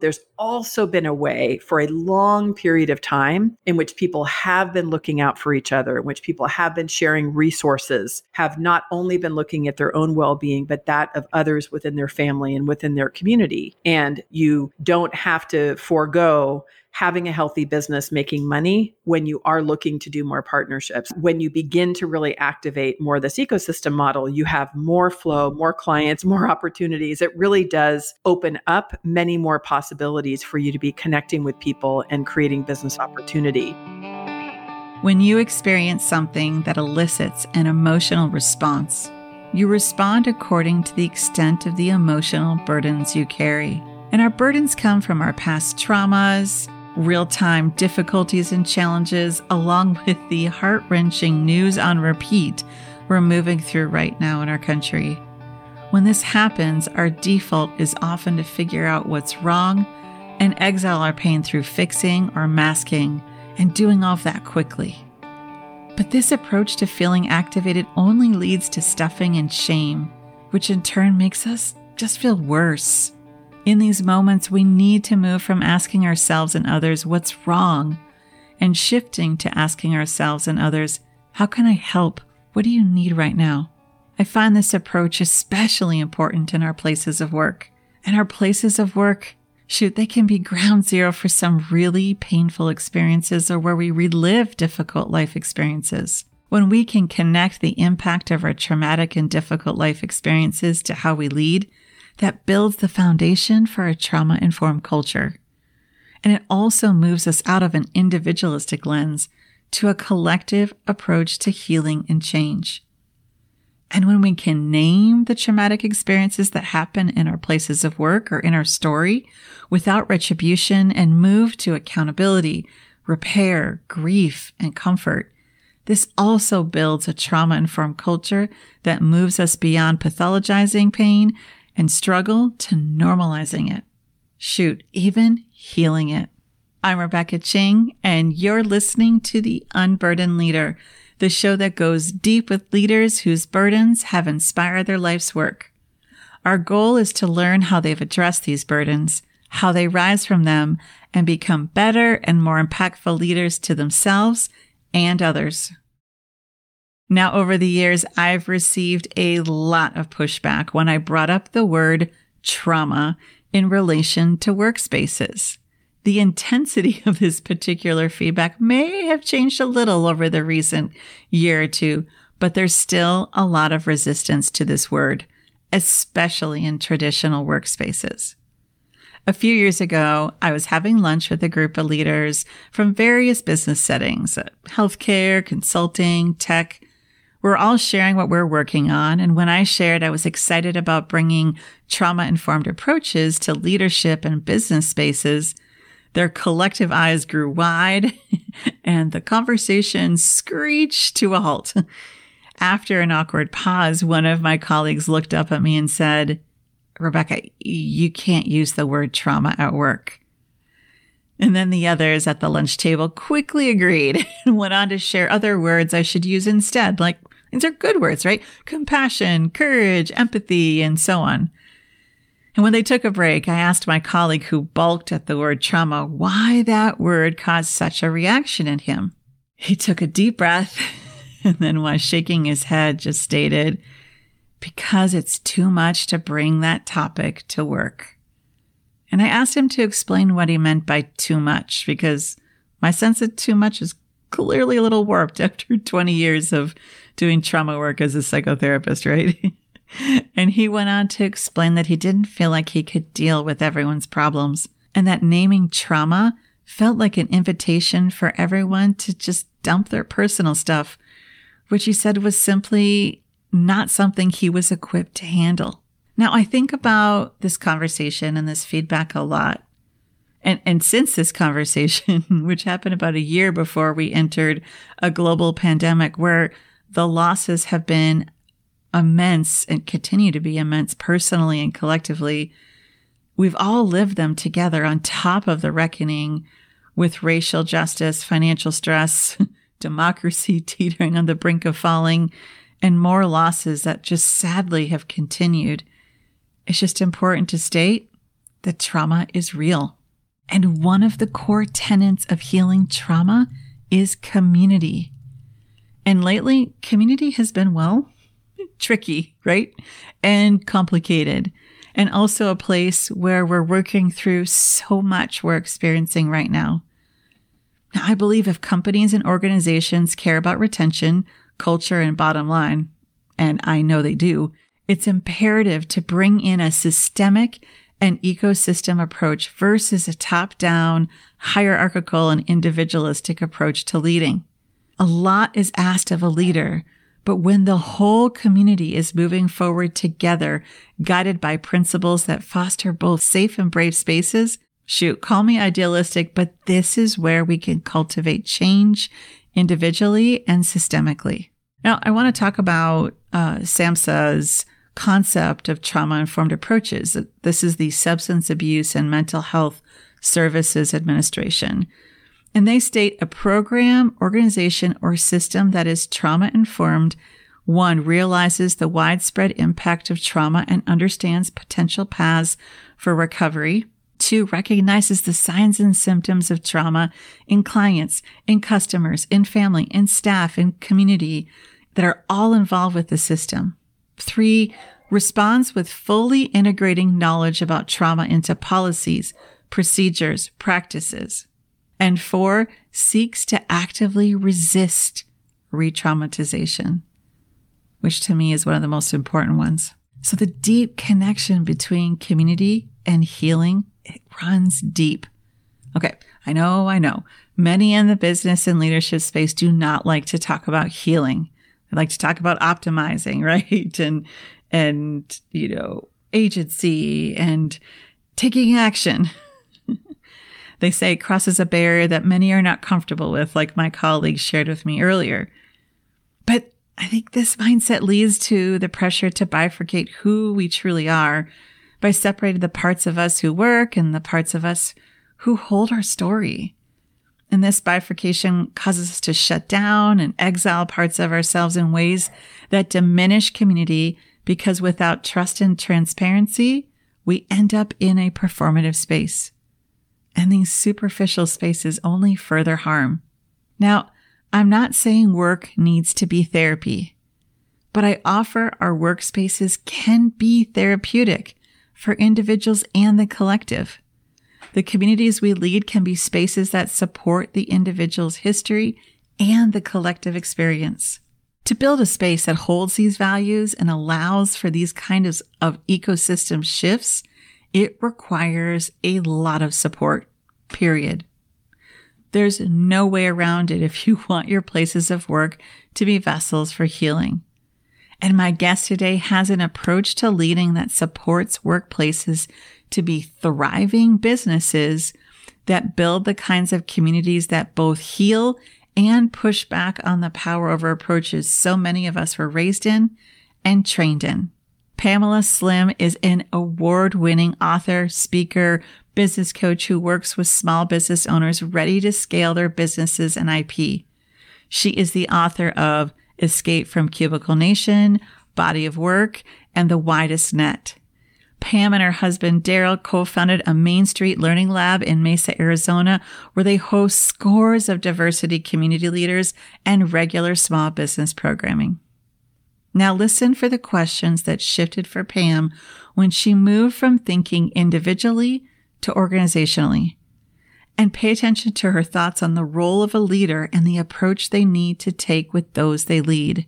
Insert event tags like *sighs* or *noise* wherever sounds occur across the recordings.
There's also been a way for a long period of time in which people have been looking out for each other, in which people have been sharing resources, have not only been looking at their own well being, but that of others within their family and within their community. And you don't have to forego having a healthy business making money when you are looking to do more partnerships. When you begin to really activate more this ecosystem model, you have more flow, more clients, more opportunities. It really does open up many more possibilities for you to be connecting with people and creating business opportunity. When you experience something that elicits an emotional response, you respond according to the extent of the emotional burdens you carry. And our burdens come from our past traumas, real time difficulties and challenges, along with the heart wrenching news on repeat we're moving through right now in our country. When this happens, our default is often to figure out what's wrong and exile our pain through fixing or masking and doing all of that quickly. But this approach to feeling activated only leads to stuffing and shame, which in turn makes us just feel worse. In these moments, we need to move from asking ourselves and others what's wrong and shifting to asking ourselves and others, how can I help? What do you need right now? I find this approach especially important in our places of work. And our places of work, shoot, they can be ground zero for some really painful experiences or where we relive difficult life experiences. When we can connect the impact of our traumatic and difficult life experiences to how we lead, that builds the foundation for a trauma informed culture. And it also moves us out of an individualistic lens to a collective approach to healing and change. And when we can name the traumatic experiences that happen in our places of work or in our story without retribution and move to accountability, repair, grief, and comfort, this also builds a trauma informed culture that moves us beyond pathologizing pain and struggle to normalizing it. Shoot, even healing it. I'm Rebecca Ching, and you're listening to The Unburdened Leader, the show that goes deep with leaders whose burdens have inspired their life's work. Our goal is to learn how they've addressed these burdens, how they rise from them, and become better and more impactful leaders to themselves and others. Now, over the years, I've received a lot of pushback when I brought up the word trauma in relation to workspaces. The intensity *laughs* of this particular feedback may have changed a little over the recent year or two, but there's still a lot of resistance to this word, especially in traditional workspaces. A few years ago, I was having lunch with a group of leaders from various business settings, uh, healthcare, consulting, tech, we're all sharing what we're working on. And when I shared, I was excited about bringing trauma informed approaches to leadership and business spaces. Their collective eyes grew wide *laughs* and the conversation screeched to a halt. After an awkward pause, one of my colleagues looked up at me and said, Rebecca, you can't use the word trauma at work. And then the others at the lunch table quickly agreed *laughs* and went on to share other words I should use instead, like these are good words, right? Compassion, courage, empathy, and so on. And when they took a break, I asked my colleague who balked at the word trauma why that word caused such a reaction in him. He took a deep breath *laughs* and then, while shaking his head, just stated, because it's too much to bring that topic to work. And I asked him to explain what he meant by too much because my sense of too much is clearly a little warped *laughs* after 20 years of doing trauma work as a psychotherapist, right? *laughs* and he went on to explain that he didn't feel like he could deal with everyone's problems and that naming trauma felt like an invitation for everyone to just dump their personal stuff, which he said was simply not something he was equipped to handle. Now, I think about this conversation and this feedback a lot. And, and since this conversation, *laughs* which happened about a year before we entered a global pandemic where the losses have been immense and continue to be immense personally and collectively, we've all lived them together on top of the reckoning with racial justice, financial stress, *laughs* democracy *laughs* teetering on the brink of falling, and more losses that just sadly have continued. It's just important to state that trauma is real. And one of the core tenets of healing trauma is community. And lately, community has been, well, tricky, right? And complicated. And also a place where we're working through so much we're experiencing right now. Now, I believe if companies and organizations care about retention, culture, and bottom line, and I know they do, it's imperative to bring in a systemic and ecosystem approach versus a top down, hierarchical, and individualistic approach to leading. A lot is asked of a leader, but when the whole community is moving forward together, guided by principles that foster both safe and brave spaces, shoot, call me idealistic, but this is where we can cultivate change individually and systemically. Now, I want to talk about uh, SAMHSA's concept of trauma informed approaches. This is the Substance Abuse and Mental Health Services Administration. And they state a program, organization, or system that is trauma informed. One realizes the widespread impact of trauma and understands potential paths for recovery. Two recognizes the signs and symptoms of trauma in clients, in customers, in family, in staff, in community that are all involved with the system. Three, responds with fully integrating knowledge about trauma into policies, procedures, practices. And four, seeks to actively resist re traumatization, which to me is one of the most important ones. So the deep connection between community and healing, it runs deep. Okay. I know, I know. Many in the business and leadership space do not like to talk about healing. I like to talk about optimizing, *laughs* right? And, and, you know, agency and taking action. *laughs* they say crosses a barrier that many are not comfortable with, like my colleagues shared with me earlier. But I think this mindset leads to the pressure to bifurcate who we truly are by separating the parts of us who work and the parts of us who hold our story. And this bifurcation causes us to shut down and exile parts of ourselves in ways that diminish community because without trust and transparency, we end up in a performative space. And these superficial spaces only further harm. Now, I'm not saying work needs to be therapy, but I offer our workspaces can be therapeutic for individuals and the collective. The communities we lead can be spaces that support the individual's history and the collective experience. To build a space that holds these values and allows for these kinds of ecosystem shifts, it requires a lot of support, period. There's no way around it if you *laughs* want your places of work to be vessels for healing. And my guest today has an approach to leading that supports workplaces to be thriving businesses that build the kinds of communities that both heal and push back on the power over approaches so many of us were raised in and trained in. Pamela Slim is an award winning author, speaker, business coach who works with small business owners ready to scale their businesses and IP. She is the author of Escape from Cubicle Nation, Body of Work, and The Widest Net. Pam and her husband Daryl co-founded a Main Street Learning Lab in Mesa, Arizona, where they host scores of diversity community leaders and regular small business programming. Now listen for the questions that shifted for Pam when she moved from thinking individually to organizationally. And pay attention to her thoughts on the role of a leader and the approach they need to take with those they lead.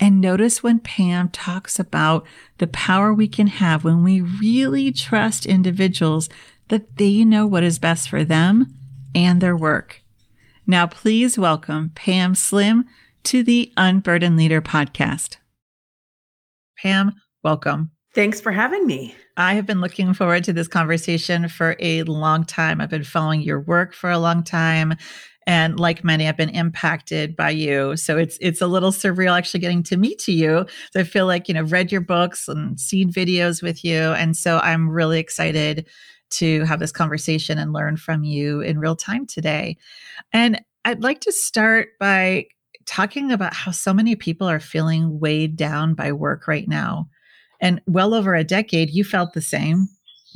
And notice when Pam talks about the power we can have when we really trust individuals that they know what is best for them and their work. Now, please welcome Pam Slim to the Unburdened Leader podcast. Pam, welcome. Thanks for having me. I have been looking forward to this conversation for a long time. I've been following your work for a long time and like many i've been impacted by you so it's it's a little surreal actually getting to meet you so i feel like you know read your books and seen videos with you and so i'm really excited to have this conversation and learn from you in real time today and i'd like to start by talking about how so many people are feeling weighed down by work right now and well over a decade you felt the same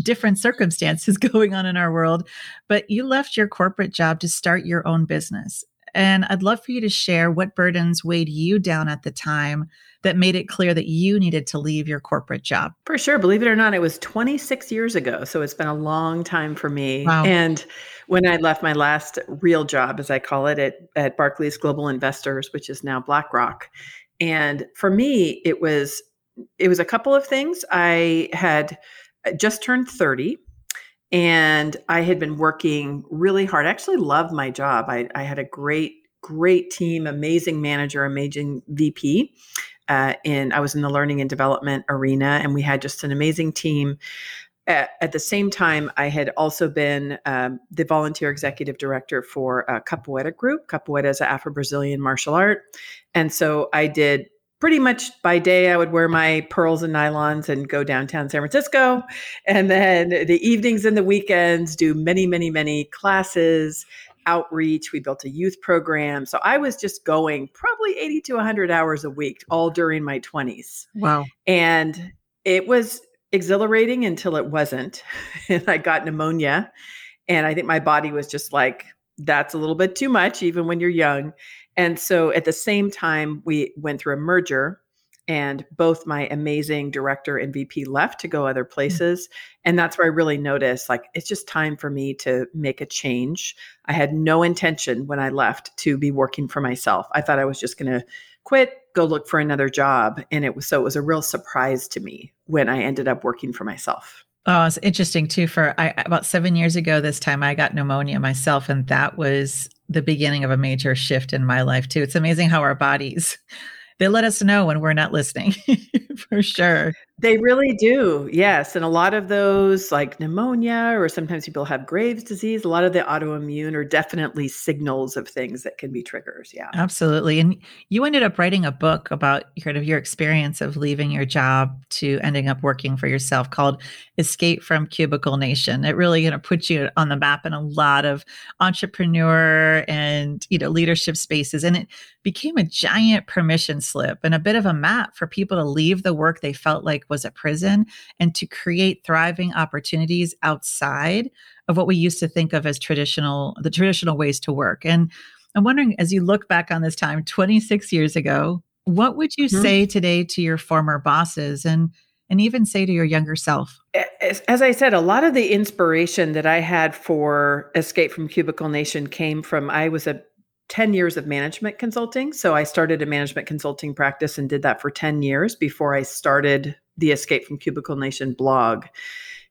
different circumstances *laughs* going on in our world, but you left your corporate job to start your own business. And I'd love for you to share what burdens weighed you down at the time that made it clear that you needed to leave your corporate job. For sure. Believe it or not, it was 26 years ago. So it's been a long time for me. Wow. And when I left my last real job, as I call it, at, at Barclays Global Investors, which is now BlackRock. And for me, it was it was a couple of things. I had just turned 30 and I had been working really hard. I actually loved my job. I, I had a great, great team, amazing manager, amazing VP. Uh, I was in the learning and development arena, and we had just an amazing team. At, at the same time, I had also been um, the volunteer executive director for uh, Capoeira Group. Capoeira is an Afro Brazilian martial art, and so I did pretty much by day, I would wear my pearls and nylons and go downtown San Francisco. And then the evenings and the weekends, do many, many, many classes, outreach. We built a youth program. So I was just going probably 80 to 100 hours a week, all during my 20s. Wow. And it was exhilarating until it wasn't. *laughs* and I got pneumonia. And I think my body was just like, that's a little bit too much, even when you're young. And so at the same time, we went through a merger and both my amazing director and VP left to go other mm. places. And that's where I really noticed like it's just time for me to make a change. I had no intention when I left to be working for myself. I thought I was just going to quit, go look for another job. And it was so it was a real surprise to me when I ended up working for myself. Oh, it's interesting too. For I, about seven years ago, this time I got pneumonia myself, and that was the beginning of a major shift in my life too. It's amazing how our bodies *laughs* they let us know when we're not listening *laughs* for sure. They really do. Yes. And a lot of those, like pneumonia, or sometimes people have Graves' disease, a lot of the autoimmune are definitely signals of things that can be triggers. Yeah. Absolutely. And you ended up writing a book about kind of your experience of leaving your job to ending up working for yourself called Escape from Cubicle Nation. It really, you know, puts you on the map in a lot of entrepreneur and, you know, leadership spaces. And it became a giant permission slip and a bit of a map for people to leave the work they felt like was a prison and to create thriving opportunities outside of what we used to think of as traditional the traditional ways to work and i'm wondering as you look back on this time 26 years ago what would you mm-hmm. say today to your former bosses and and even say to your younger self as, as, i said a lot of the inspiration that i had for escape from cubicle nation came from i was a 10 years of management consulting. So I started a management consulting practice and did that for 10 years before I started the Escape from Cubicle Nation blog.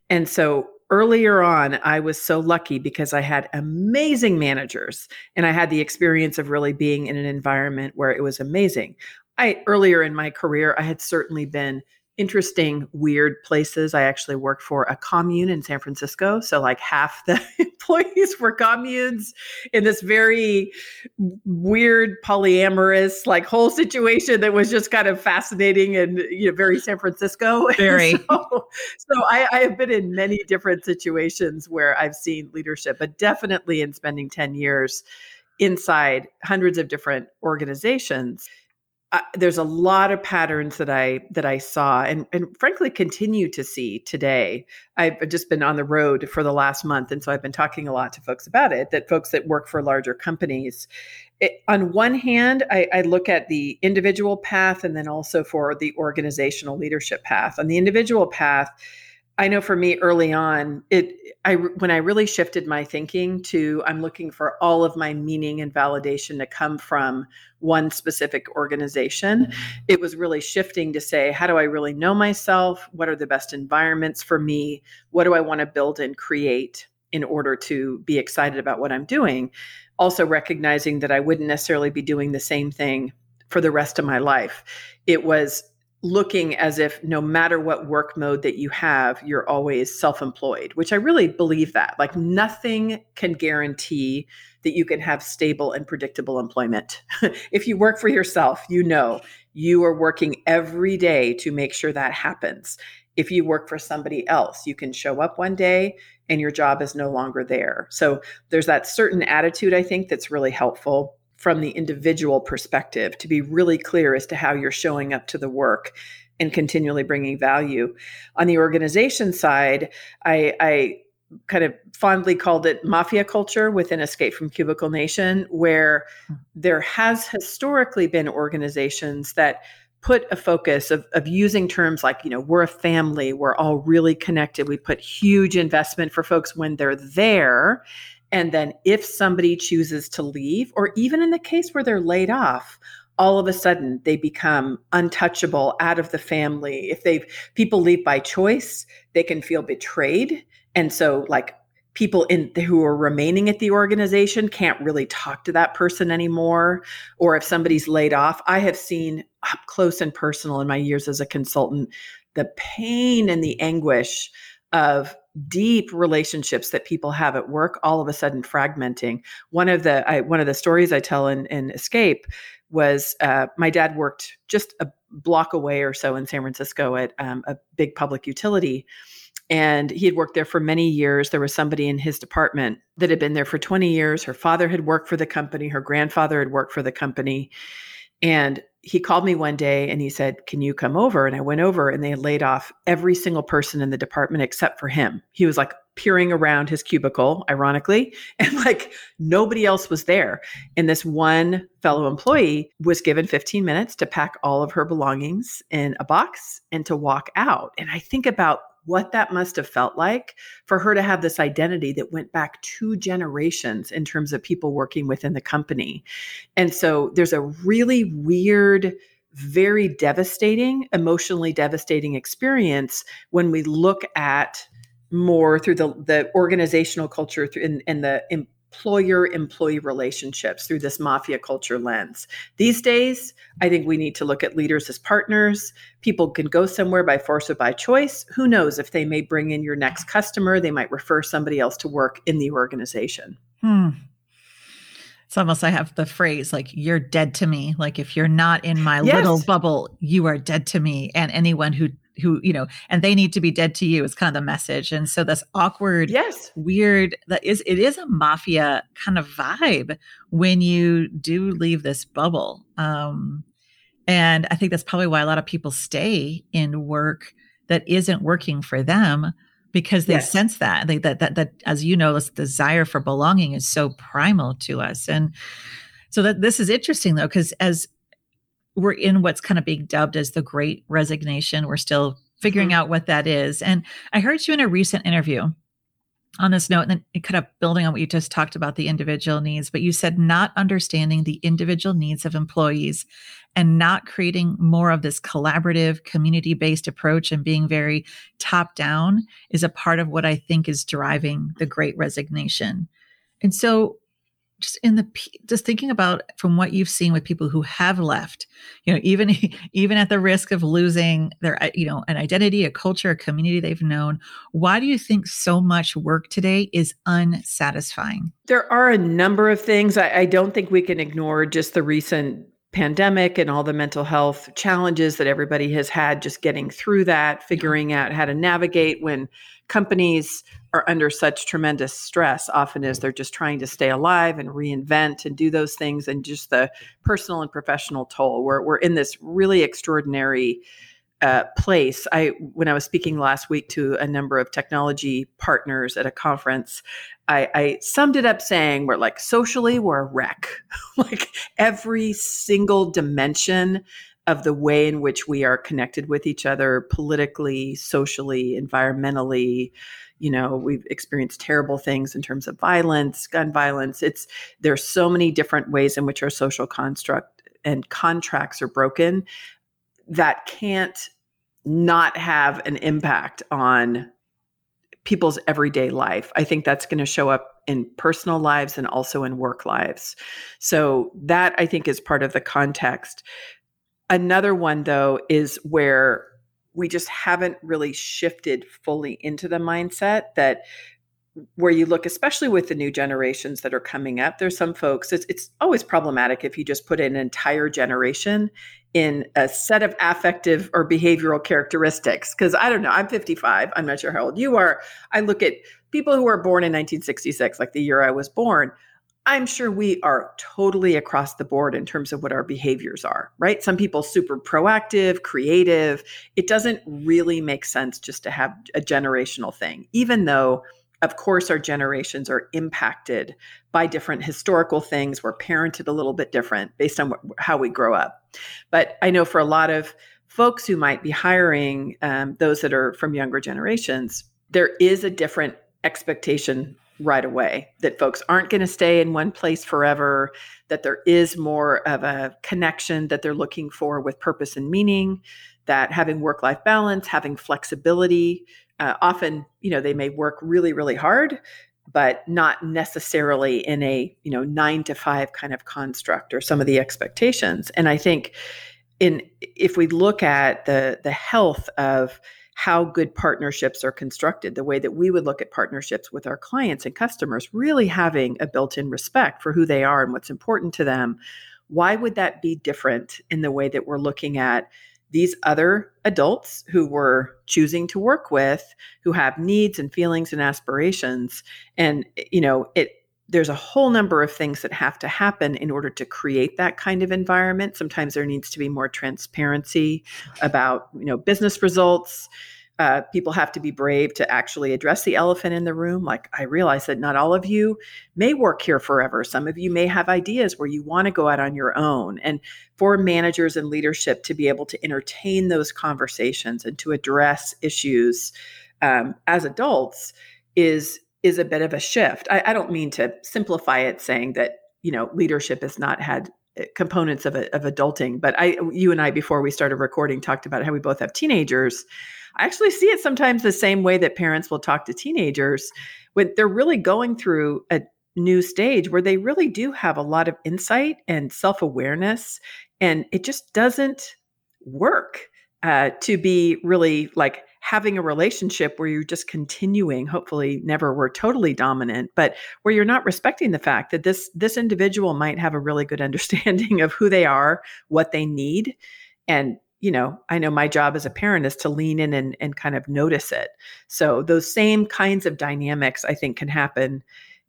And so earlier on, I was so lucky because I had amazing managers and I had the experience of really being in an environment where it was amazing. I earlier in my career, I had certainly been interesting, weird places. I actually worked for a commune in San Francisco. So, like, half the *laughs* employees were communes in this very weird, polyamorous, like, whole situation that was just kind of fascinating and, you know, very San Francisco. *laughs* Very. so, so I, I have been in many different situations where I've seen leadership, but definitely in spending 10 years inside hundreds of different organizations there's a lot of patterns that I that I saw and and frankly continue to see today. I've just been on the road for the last month, and so I've been talking a lot to folks about it. That folks that work for larger companies, it, on one hand, I, I look at the individual path, and then also for the organizational leadership path. On the individual path, I know for me early on, it I when I really shifted my thinking to I'm looking for all of my meaning and validation to come from one specific organization, mm-hmm. it was really shifting to say, how do I really know myself? What are the best environments for me? What do I want to build and create in order to be excited about what I'm doing? Also recognizing that I wouldn't necessarily be doing the same thing for the rest of my life. It was looking as if no matter what work mode that you have, you're always self employed, which I really believe that. Like nothing can guarantee that you can have stable and predictable employment. *laughs* if you work for yourself, you know you are working every day to make sure that happens. If you work for somebody else, you can show up one day and your job is no longer there. So there's that certain attitude, I think, that's really helpful from the individual perspective to be really clear as to how you're showing up to the work and continually bringing value. On the organization side, I, I kind of fondly called it mafia culture within Escape from Cubicle Nation, where hmm. there has historically been organizations that put a focus of, of using terms like, you know, we're a family, we're all really connected. We put huge investment for folks when they're there. And then if somebody chooses to leave, or even in the case where they're laid off, all of a sudden they become untouchable out of the family. If they've people leave by choice, they can feel betrayed. And so like people in who are remaining at the organization can't really talk to that person anymore or if somebody's laid off i have seen up close and personal in my years as a consultant the pain and the anguish of deep relationships that people have at work all of a sudden fragmenting one of the I, one of the stories i tell in, in escape was uh, my dad worked just a block away or so in san francisco at um, a big public utility and he had worked there for many years. There was somebody in his department that had been there for 20 years. Her father had worked for the company, her grandfather had worked for the company. And he called me one day and he said, Can you come over? And I went over and they had laid off every single person in the department except for him. He was like peering around his cubicle, ironically, *laughs* and like nobody else was there. And this one fellow employee was given 15 minutes to pack all of her belongings in a box and to walk out. And I think about what that must have felt like for her to have this identity that went back two generations in terms of people working within the company. And so there's a really weird, very devastating, emotionally devastating experience when we look at more through the, the organizational culture through, and, and the employer employee relationships through this mafia culture lens. These days, I think we need to look at leaders as partners. People can go somewhere by force or by choice. Who knows if they may bring in your next customer, they might refer somebody else to work in the organization. Hmm. It's almost I have the phrase like you're dead to me. Like if you're not in my yes. little bubble, you are dead to me. And anyone who who you know and they need to be dead to you is kind of the message. And so this awkward yes. weird that is it is a mafia kind of vibe when you do leave this bubble. Um and i think that's probably why a lot of people stay in work that isn't working for them because they yes. sense that they that, that that as you know this desire for belonging is so primal to us. And so that this is interesting though because as we're in what's kind of being dubbed as the great resignation. We're still figuring mm-hmm. out what that is. And I heard you in a recent interview on this note, and then kind of building on what you just talked about the individual needs, but you said not understanding the individual needs of employees and not creating more of this collaborative, community based approach and being very top down is a part of what I think is driving the great resignation. And so, just in the just thinking about from what you've seen with people who have left you know even *laughs* even at the risk of losing their you know an identity a culture a community they've known why do you think so much work today is unsatisfying? There are a number of things i, I don't think we can ignore just the recent pandemic and all the mental health challenges that everybody has had just getting through that figuring out how to navigate when companies are under such tremendous stress often as they're just trying to stay alive and reinvent and do those things and just the personal and professional toll. We're, we're in this really extraordinary uh, place i when i was speaking last week to a number of technology partners at a conference I, I summed it up saying we're like socially we're a wreck *laughs* like every single dimension of the way in which we are connected with each other politically, socially, environmentally. You know, we've experienced terrible things in terms of violence, gun violence. It's there's so many different ways in which our social construct and contracts are broken that can't not have an impact on people's everyday life. I think that's going to show up in personal lives and also in work lives. So that I think is part of the context. Another one, though, is where we just haven't really shifted fully into the mindset that where you look, especially with the new generations that are coming up, there's some folks, it's, it's always problematic if you just put an entire generation in a set of affective or behavioral characteristics. Because I don't know, I'm 55, I'm not sure how old you are. I look at people who are born in 1966, like the year I was born. I'm sure we are totally across the board in terms of what our behaviors are, right? Some people super proactive, creative. It doesn't really make sense just to have a generational thing, even though of course our generations are impacted by different historical things. We're parented a little bit different based on wh- how we grow up. But i know for a lot of folks who might be hiring um, those that are from younger generations there is a different expectation right away that folks aren't going to stay in one place forever that there is more of a connection that they're looking for with purpose and meaning that having work life balance having flexibility uh, often you know they may work really really hard but not necessarily in a you know 9 to 5 kind of construct or some of the expectations and i think in if we look at the the health of how good partnerships are constructed, the way that we would look at partnerships with our clients and customers, really having a built in respect for who they are and what's important to them. Why would that be different in the way that we're looking at these other adults who we're choosing to work with, who have needs and feelings and aspirations? And, eh, you know, it, there's a whole number of things that have to happen in order to create that kind of environment. Sometimes there needs to be more transparency about you know business results uh, people have to be brave to actually address the elephant in the room like i realize that not all of you may work here forever some of you may have ideas where you want to go out on your own and for managers and leadership to be able to entertain those conversations and to address issues um, as adults is is a bit of a shift. I, I don't mean to simplify it saying that, you know, leadership has not had eh, components of, of adulting, but I, you and I, before we started recording, talked about how we both have teenagers. I actually see it sometimes the same way that parents will talk to teenagers when they're really going through a new stage where they really do have a lot of insight and self awareness, and it just doesn't work uh, to be really like having a relationship where you're just continuing hopefully never we're totally dominant but where you're not respecting the fact that this this individual might have a really good *laughs* understanding of who they are what they need and you know i know my job as a parent is to lean in and, and kind of notice it so those same kinds of dynamics i think can happen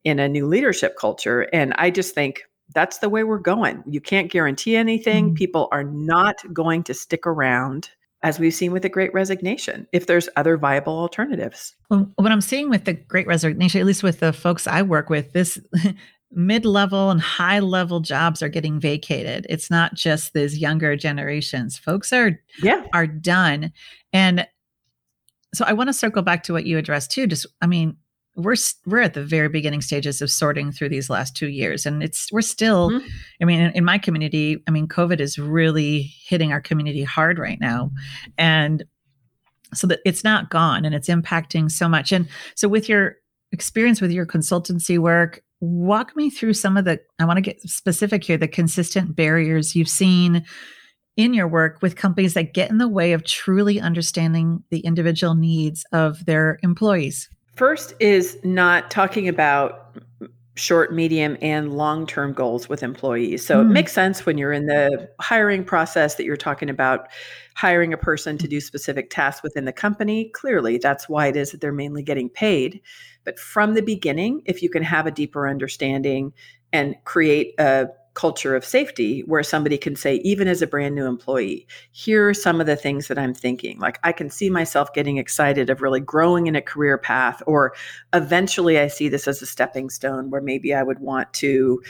in a new leadership culture and i just think that's the way we're going you can't guarantee anything mm-hmm. people are not going to stick around as we've seen with the great resignation, if there's other viable alternatives. Well, what I'm seeing with the great resignation, at least with the folks I work with, this *laughs* mid-level and high-level jobs are getting vacated. It's not just these younger generations. Folks are yeah. are done. And so I want to circle back to what you addressed too. Just I mean, we're we're at the very beginning stages of sorting through these last two years and it's we're still mm-hmm. i mean in, in, my community i mean covid is really hitting our community hard right now and so that it's not gone and it's impacting so much and so with your experience with your consultancy work walk me through some of the i want to get specific here the consistent barriers you've seen in your work with companies that get in the way of truly understanding the individual needs of their employees. First is not talking about short, medium, and long term goals with employees. So mm. it hmm. makes sense when you're in the hiring process that you're talking about hiring a person to do specific tasks within the company. Clearly, that's why it is that they're mainly getting paid. But from the beginning, if you can have a deeper understanding and create a culture of safety where somebody can say, even as a brand new employee, here are some of the things that I'm thinking. Like I can see myself getting excited of really growing in a career path, or eventually I see this as a stepping stone where maybe I would want to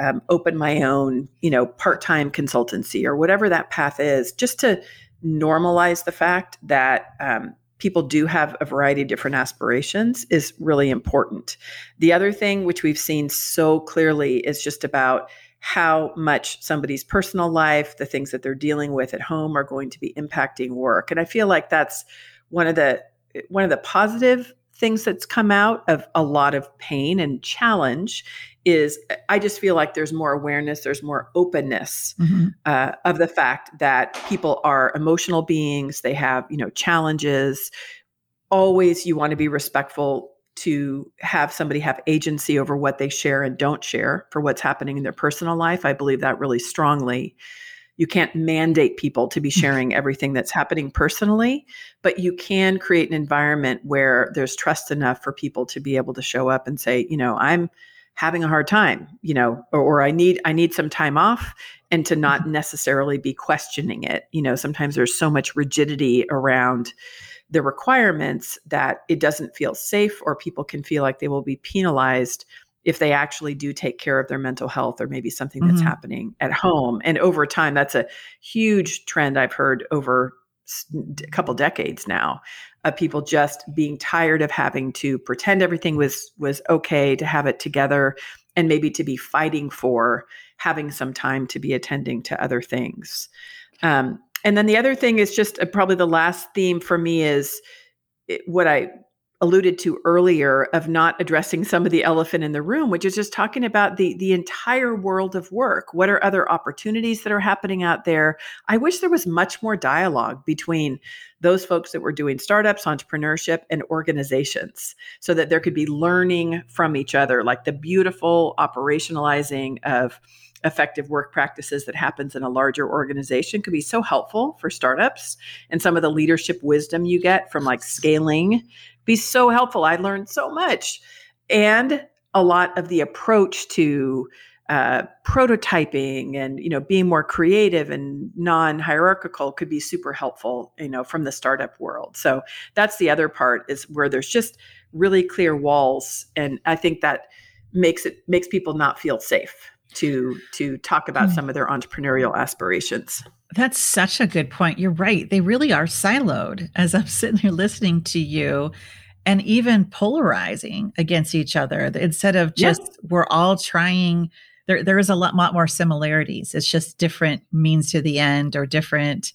um, open my own, you know, part time consultancy or whatever that path is, just to normalize the fact that. Um, people do have a variety of different aspirations is really important. The other thing, which we've seen so clearly, is just about how much somebody's personal life, the things that they're dealing with at home are going to be impacting work. And I feel like that's one of the one of the positive things that's come out of a lot of pain and challenge is I just feel like there's more awareness, there's more openness mm-hmm. uh, of the fact that people are emotional beings. They have you know challenges. Always, you want to be respectful to have somebody have agency over what they share and don't share for what's happening in their personal life. I believe that really strongly. You can't mandate people to be *laughs* sharing everything that's happening personally, but you can create an environment where there's trust enough for people to be able to show up and say, you know, I'm having a hard time, you know, or, or I need I need some time off and to not mm-hmm. necessarily be questioning it. You know, sometimes there's so much rigidity around the requirements that it doesn't feel safe or people can feel like they will be penalized if they actually do take care of their mental health or maybe something that's mm-hmm. happening at home and over time that's a huge trend i've heard over a couple decades now of people just being tired of having to pretend everything was was okay to have it together and maybe to be fighting for having some time to be attending to other things um, and then the other thing is just uh, probably the last theme for me is it, what I alluded to earlier of not addressing some of the elephant in the room which is just talking about the the entire world of work. What are other opportunities that are happening out there? I wish there was much more dialogue between those folks that were doing startups entrepreneurship and organizations so that there could be learning from each other like the beautiful operationalizing of effective work practices that happens in a larger organization could be so helpful for startups. And some of the leadership wisdom you get from like scaling be so helpful. I learned so much. And a lot of the approach to uh, prototyping and you know being more creative and non-hierarchical could be super helpful you know from the startup world. So that's the other part is where there's just really clear walls. And i think that makes it makes people not feel safe to to talk about mm. some of their entrepreneurial aspirations. That's such a good point. You're right. They really are siloed as I'm *laughs* sitting here listening to you and even polarizing against each other instead of just yes. we're all trying there there is a lot, lot more similarities. It's just different means to the end or different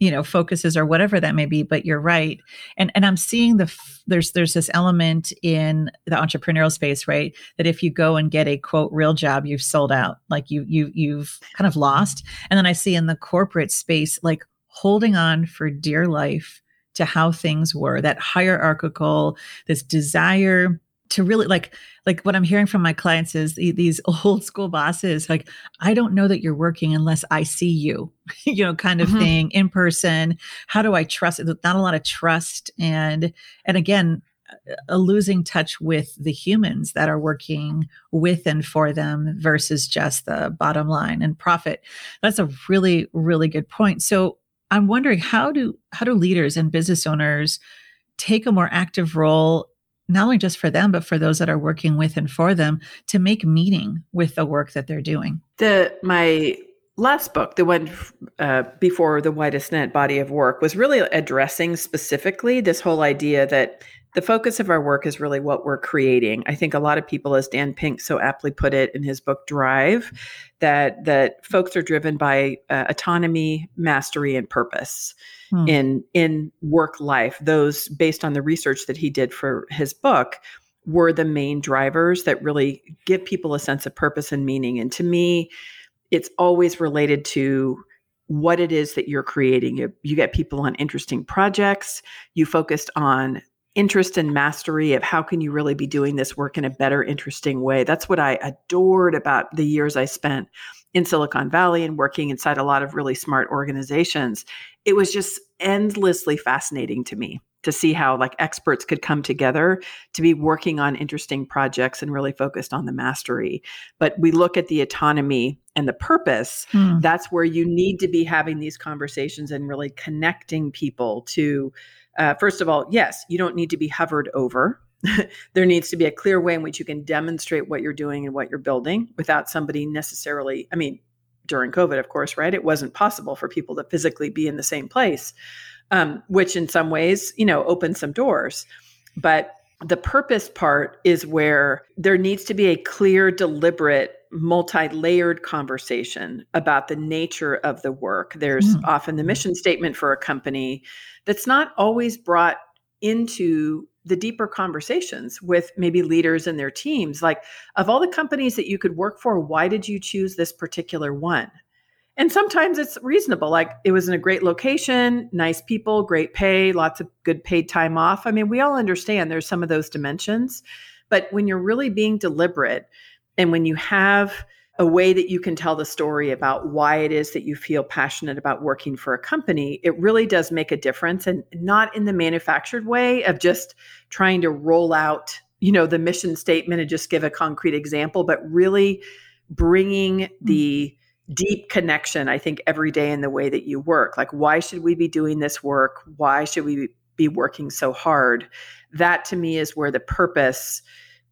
you know focuses or whatever that may be but you're right. And and i'm seeing the f- there's there's this element in the entrepreneurial space right? That if you go and get a quote real job you've sold out. Like you you you've kind of lost. And then i see in the corporate space like holding on for dear life to how things were that hierarchical this desire to really like like what i'm hearing from my clients is these *laughs* old school bosses like i don't know that you're working unless i see you *laughs* you know kind of mm-hmm. thing in person. How do i trust? Not a lot of trust and and again a losing touch with the humans that are working with and for them versus just the bottom line and profit. That's a really really good point. So i'm wondering how do how do leaders and business owners take a more active role not only just for them, but for those that are working with and for them to make meaning with the work that they're doing. The my last book, the one uh, before the widest net body of work, was really addressing specifically this whole idea that the focus of our work is really what we're creating. I think a lot of people, as Dan Pink so aptly put it in his book Drive, that that folks are driven by uh, autonomy, mastery, and purpose hmm. in in work life. Those based on the research that he did for his book were the main drivers that really give people a sense of purpose and meaning. And to me, it's always related to what it is that you're creating. You, you get people on interesting projects. You focused on interest and mastery of how can you really be doing this work in a better interesting way that's what i adored about the years i spent in silicon valley and working inside a lot of really smart organizations it was just endlessly fascinating to me to see how like experts could come together to be working on interesting projects and really focused on the mastery but we look at the autonomy and the purpose hmm. that's where you need to be having these conversations and really connecting people to uh, first of all, yes, you don't need to be hovered over. *laughs* there needs to be a clear way in which you can demonstrate what you're doing and what you're building without somebody necessarily, I mean, during COVID, of course, right? It wasn't possible for people to physically be in the same place, um, which in some ways, you know, opened some doors. But the purpose part is where there needs to be a clear, deliberate, multi layered conversation about the nature of the work. There's mm. often the mission statement for a company that's not always brought into the deeper conversations with maybe leaders and their teams. Like, of all the companies that you could work for, why did you choose this particular one? And sometimes it's reasonable. Like, it was in a great location, nice people, great pay, lots of good paid time off. I mean, we all understand there's some of those dimensions. But when you're really being deliberate and when you have a way that you can tell the story about why it is that you feel passionate about working for a company, it really does make a difference and not in the manufactured way of just trying to roll out you know the mission statement and just give a concrete example but really bringing mm. the deep connection i think every day in the way that you work. Like why should we be doing this work? Why should we be working so hard? That to me is where the purpose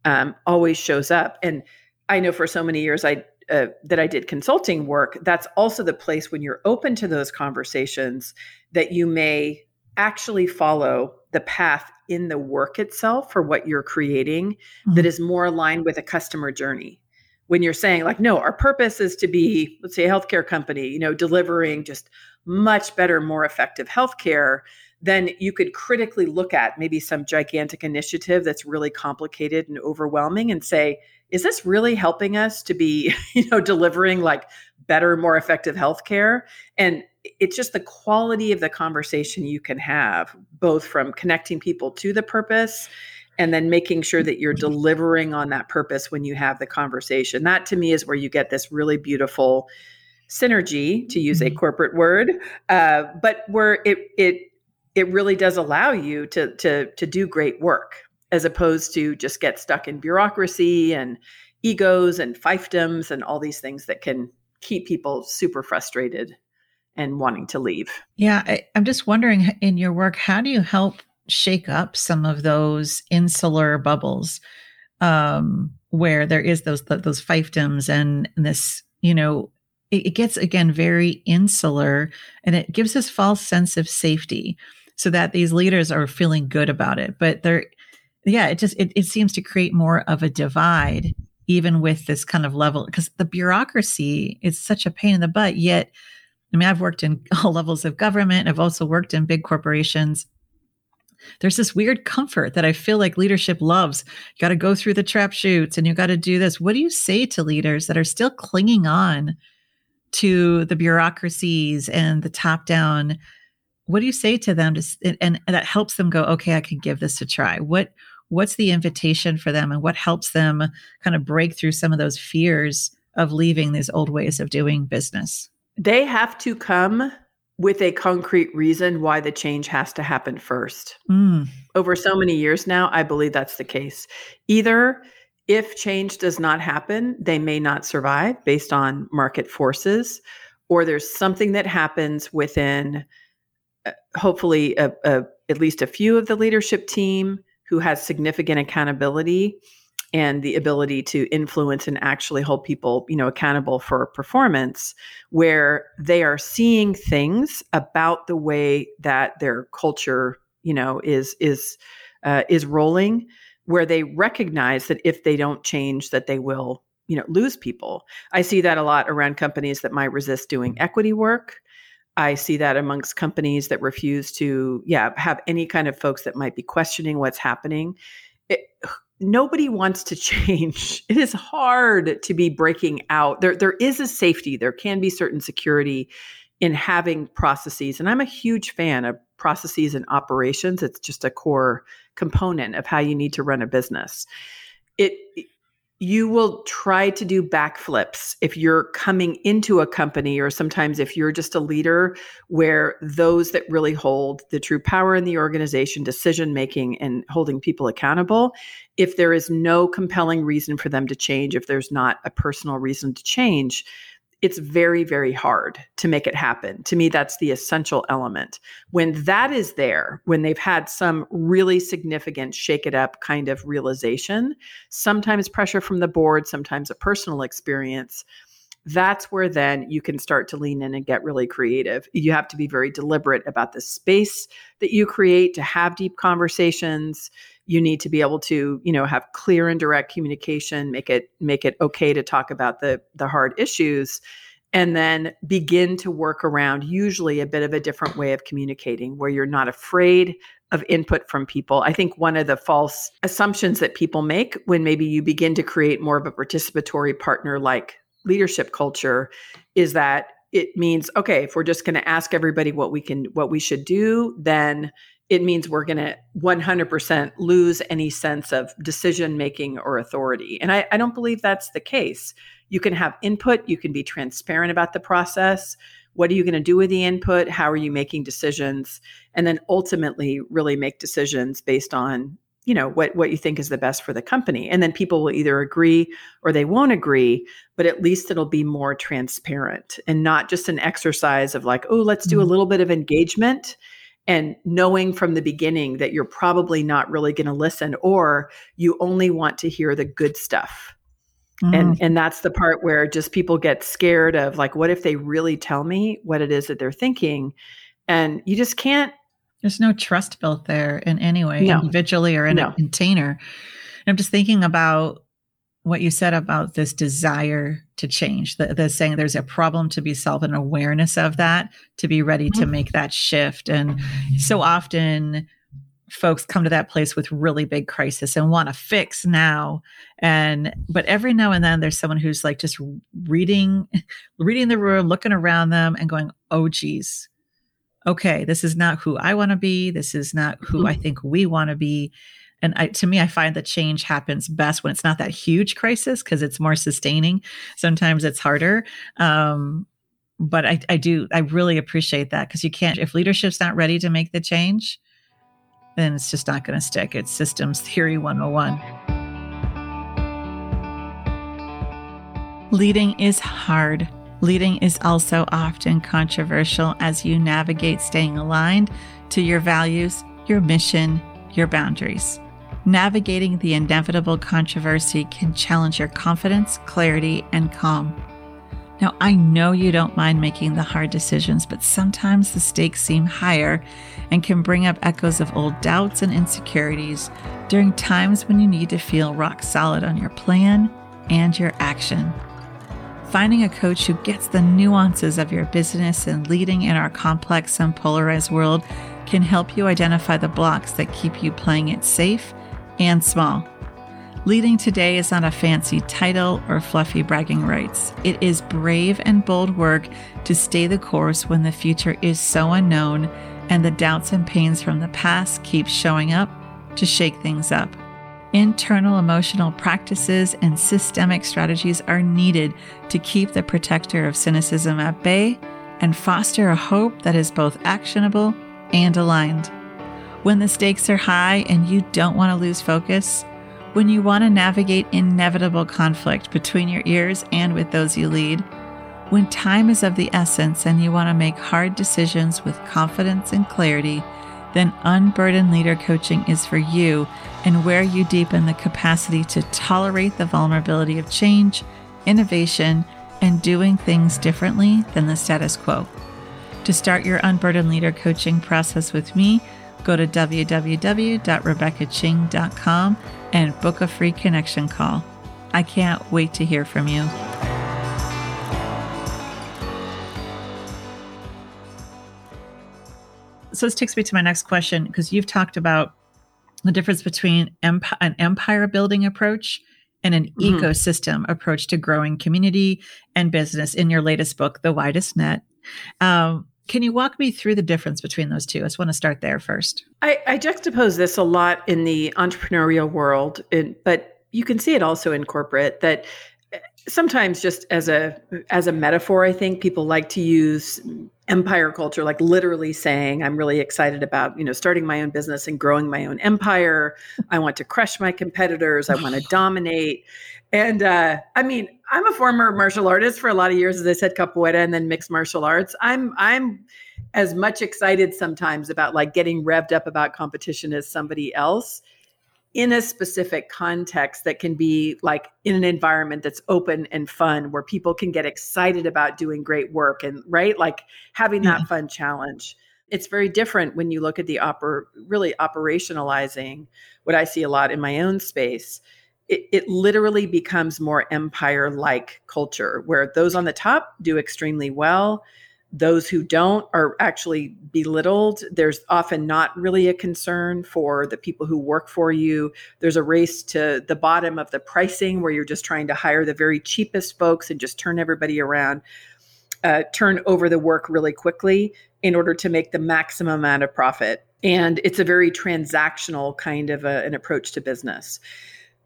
um, always shows up and i know for so many years i uh, that i did consulting work that's also the place when you're open to those conversations that you may actually follow the path in the work itself for what you're creating mm-hmm. that is more aligned with a customer journey when you're saying like no our purpose is to be let's say a healthcare company you know delivering just much better more effective healthcare then you could critically look at maybe some gigantic initiative that's really complicated and overwhelming and say is this really helping us to be *laughs* you know delivering like better more effective healthcare? And it's just the quality of the conversation you can have both from connecting people to the purpose and then making sure that you're delivering on that purpose when you have the conversation. That to me is where you get this really beautiful synergy to use a mm-hmm. corporate word uh, but where it it it really does allow you to to to do great work as opposed to just get stuck in bureaucracy and egos and fiefdoms and all these things that can keep people super frustrated and wanting to leave. Yeah, I, I'm just wondering in your work, how do you help shake up some of those insular bubbles um, where there is those those fiefdoms and this, you know, it, it gets again very insular and it gives this false sense of safety so that these leaders are feeling good about it. But they're yeah, it just it, it seems to create more of a divide even with this kind of level because the bureaucracy is such a pain in the butt yet I mean, I've worked in *laughs* all levels of government. I've also worked in big corporations. There's this weird comfort that I feel like leadership loves. You got to go through the trap shoots and you got to do this. What do you say to leaders that are still clinging on to the bureaucracies and the top down? What do you say to them to, and, and that helps them go, okay, I can give this a try? What what's the invitation for them and what helps them kind of break through some of those fears of leaving these old ways of doing business? They have to come with a concrete reason why the change has to happen first. Mm. Over so many years now, I believe that's the case. Either if change does not happen, they may not survive based on market forces, or there's something that happens within uh, hopefully a, a, at least a few of the leadership team who has significant accountability and the ability to influence and actually hold people you know accountable for performance where they are seeing things about the way that their culture you know is is uh, is rolling where they recognize that if they don't change that they will you know lose people. I see that a lot around companies that might resist doing equity work i see that amongst companies that refuse to yeah have any kind of folks that might be questioning what's happening it, *sighs* nobody wants to *laughs* change. It is hard to be breaking out. There, there is a safety. There can be certain security in having processes, and I'm a huge fan of processes and operations. It's just a core component of how you need to run a business. It you will try to do backflips if you're coming into a company or sometimes if you're just a leader where those that really hold the true power in the organization decision making and holding people accountable. If there is no compelling reason for them to change if there's not a personal reason to change it's very, very hard to make it happen. To me, that's the essential element. When that is there, when they've had some really significant shake it up kind of realization, sometimes pressure from the board, sometimes a personal experience, that's where then you can start to lean in and get really creative. You have to be very deliberate about the space that you create to have deep conversations you need to be able to you know have clear and direct communication make it make it okay to talk about the the hard issues and then begin to work around usually a bit of a different way of communicating where you're not afraid of input from people. I think one of the false assumptions that people make when maybe you begin to create more of a participatory partner like leadership culture is that it means okay, if we're just going to ask everybody what we can what we should do, then it means we're going to 100% lose any sense of decision making or authority. And I, I, don't believe that's the case. You can have input, you can be transparent about the process. What are you going to do with the input? How are you making decisions? And then ultimately, really make decisions based on you know what what you think is the best for the company and then people will either agree or they won't agree but at least it'll be more transparent and not just an exercise of like oh let's do a mm-hmm. little bit of engagement and knowing from the beginning that you're probably not really going to listen or you only want to hear the good stuff mm-hmm. and and that's the part where just people get scared of like what if they really tell me what it is that they're thinking and you just can't there's no trust built there in any way, no. individually or in no. a container. And I'm just thinking about what you said about this desire to change, the, the saying there's a problem to be solved and awareness of that to be ready mm-hmm. to make that shift. And so often folks come to that place with really big crisis and want to fix now and but every now and then there's someone who's like just reading *laughs* reading the room looking around them and going oh geez okay, this is not who I want to be. This is not who mm-hmm. I think we want to be. And I, to me, I find that change happens best when it's not that huge crisis because it's more sustaining. Sometimes it's harder. Um, but I, I do, I really appreciate that because you can't, if leadership's not ready to make the change, then it's just not going to stick. It's systems theory 101. Leading is hard. Leading is also often controversial as you navigate staying aligned to your values, your mission, your boundaries. Navigating the inevitable controversy can challenge your confidence, clarity, and calm. Now, I know you don't mind making the hard decisions, but sometimes the stakes seem higher and can bring up echoes of old doubts and insecurities during times when you need to feel rock solid on your plan and your action. Finding a coach who gets the nuances of your business and leading in our complex and polarized world can help you identify the blocks that keep you playing it safe and small. Leading today is not a fancy title or fluffy bragging rights. It is brave and bold work to stay the course when the future is so unknown and the doubts and pains from the past keep showing up to shake things up. Internal emotional practices and systemic strategies are needed to keep the protector of cynicism at bay and foster a hope that is both actionable and aligned. When the stakes are high and you don't want to lose focus, when you want to navigate inevitable conflict between your ears and with those you lead, when time is of the essence and you want to make hard decisions with confidence and clarity, then Unburdened Leader Coaching is for you and where you deepen the capacity to tolerate the vulnerability of change, innovation, and doing things differently than the status quo. To start your Unburdened Leader coaching process with me, go to www.rebeccaching.com and book a free connection call. I can't wait to hear from you. So this takes me to my next question because you've talked about the difference between emp- an empire building approach and an mm-hmm. ecosystem approach to growing community and business in your latest book, The Widest Net. Um, can you walk me through the difference between those two? I just want to start there first. I, I juxtapose this a lot in the entrepreneurial world, in, but you can see it also in corporate that sometimes just as a as a metaphor i think people like to use empire culture like literally saying i'm really excited about you know starting my own business and growing my own empire. I want to crush my competitors. I want to *sighs* dominate. And uh, i mean i'm a former martial artist for a lot of years as i said capoeira and then mixed martial arts. I'm i'm as much excited sometimes about like getting revved up about competition as somebody else in a specific context that can be like in an environment that's open and fun where people can get excited about doing great work and right like having that yeah. fun challenge it's very different when you look at the oper really operationalizing what i see a lot in my own space it, it literally becomes more empire like culture where those on the top do extremely well those who don't are actually belittled. There's often not really a concern for the people who work for you. There's a race to the bottom of the pricing where you're just trying to hire the very cheapest folks and just turn everybody around, uh, turn over the work really quickly in order to make the maximum amount of profit. And it's a very transactional kind of a, an approach to business.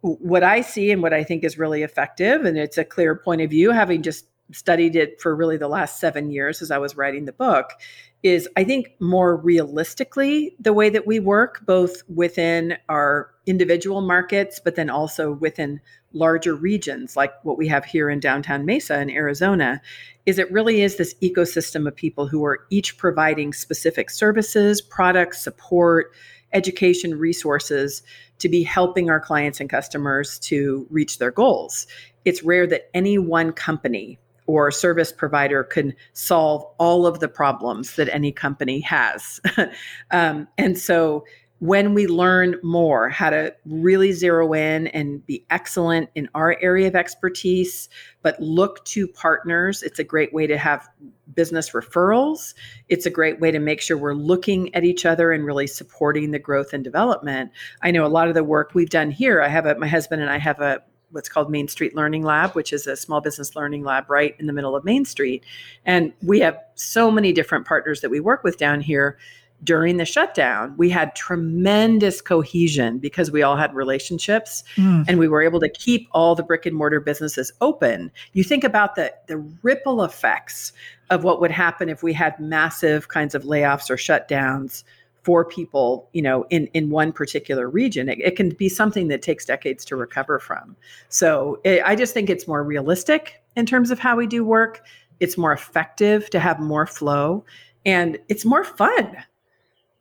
What I see and what I think is really effective, and it's a clear point of view, having just studied it for really the last seven years as I was writing the book, is I think more realistically the way that we work, both within our individual markets, but then also within larger regions like what we have here in downtown Mesa in Arizona, is it really is this ecosystem of people who are each providing specific services, products, support, education resources to be helping our clients and customers to reach their goals. It's rare that any one company or service provider can solve all of the problems that any company has. *laughs* um, and so when we learn more how to really zero in and be excellent in our area of expertise, but look to partners, it's a great way to have business referrals. It's a great way to make sure we're looking at each other and really supporting the growth and development. I know a lot of the work we've done here, I have a, my husband and I have a what's called Main Street Learning Lab, which is a small business learning lab right in the middle of Main Street. And we have so many different partners that we work with down here. During the shutdown, we had tremendous cohesion because we all had relationships mm. and we were able to keep all the brick and mortar businesses open. You think about the, the ripple effects of what would happen if we had massive kinds of layoffs or shutdowns for people, you know, in in one particular region. It, it can be something that takes decades to recover from. So it, I just think it's more realistic in terms of how we do work. It's more effective to have more flow, and it's more fun.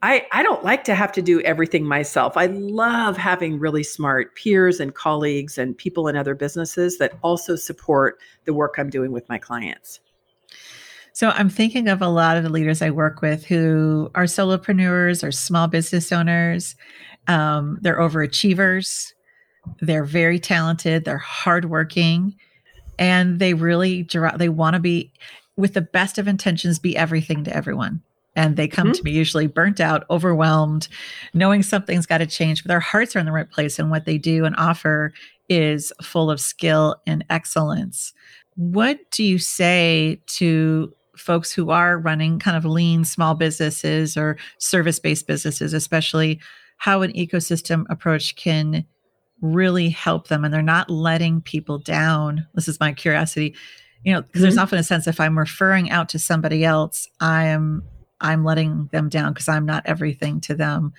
I, I don't like to have to do everything myself. I love having really smart peers and colleagues and people in other businesses that also support the work I'm doing with my clients. So I'm thinking of a lot of the leaders I work with who are solopreneurs or small business owners. Um, they're overachievers. They're very talented. They're hardworking, and they really they want to be, with the best of intentions, be everything to everyone. And they come mm-hmm. to me usually burnt out, overwhelmed, knowing something's got to change, but their hearts are in the right place, and what they do and offer is full of skill and excellence. What do you say to folks who are running kind of lean small businesses or service based businesses, especially how an ecosystem approach can really help them and they're not letting people down. This is my curiosity. You know, because mm-hmm. there's often a sense if I'm referring out to somebody else, I am I'm letting them down because I'm not everything to them.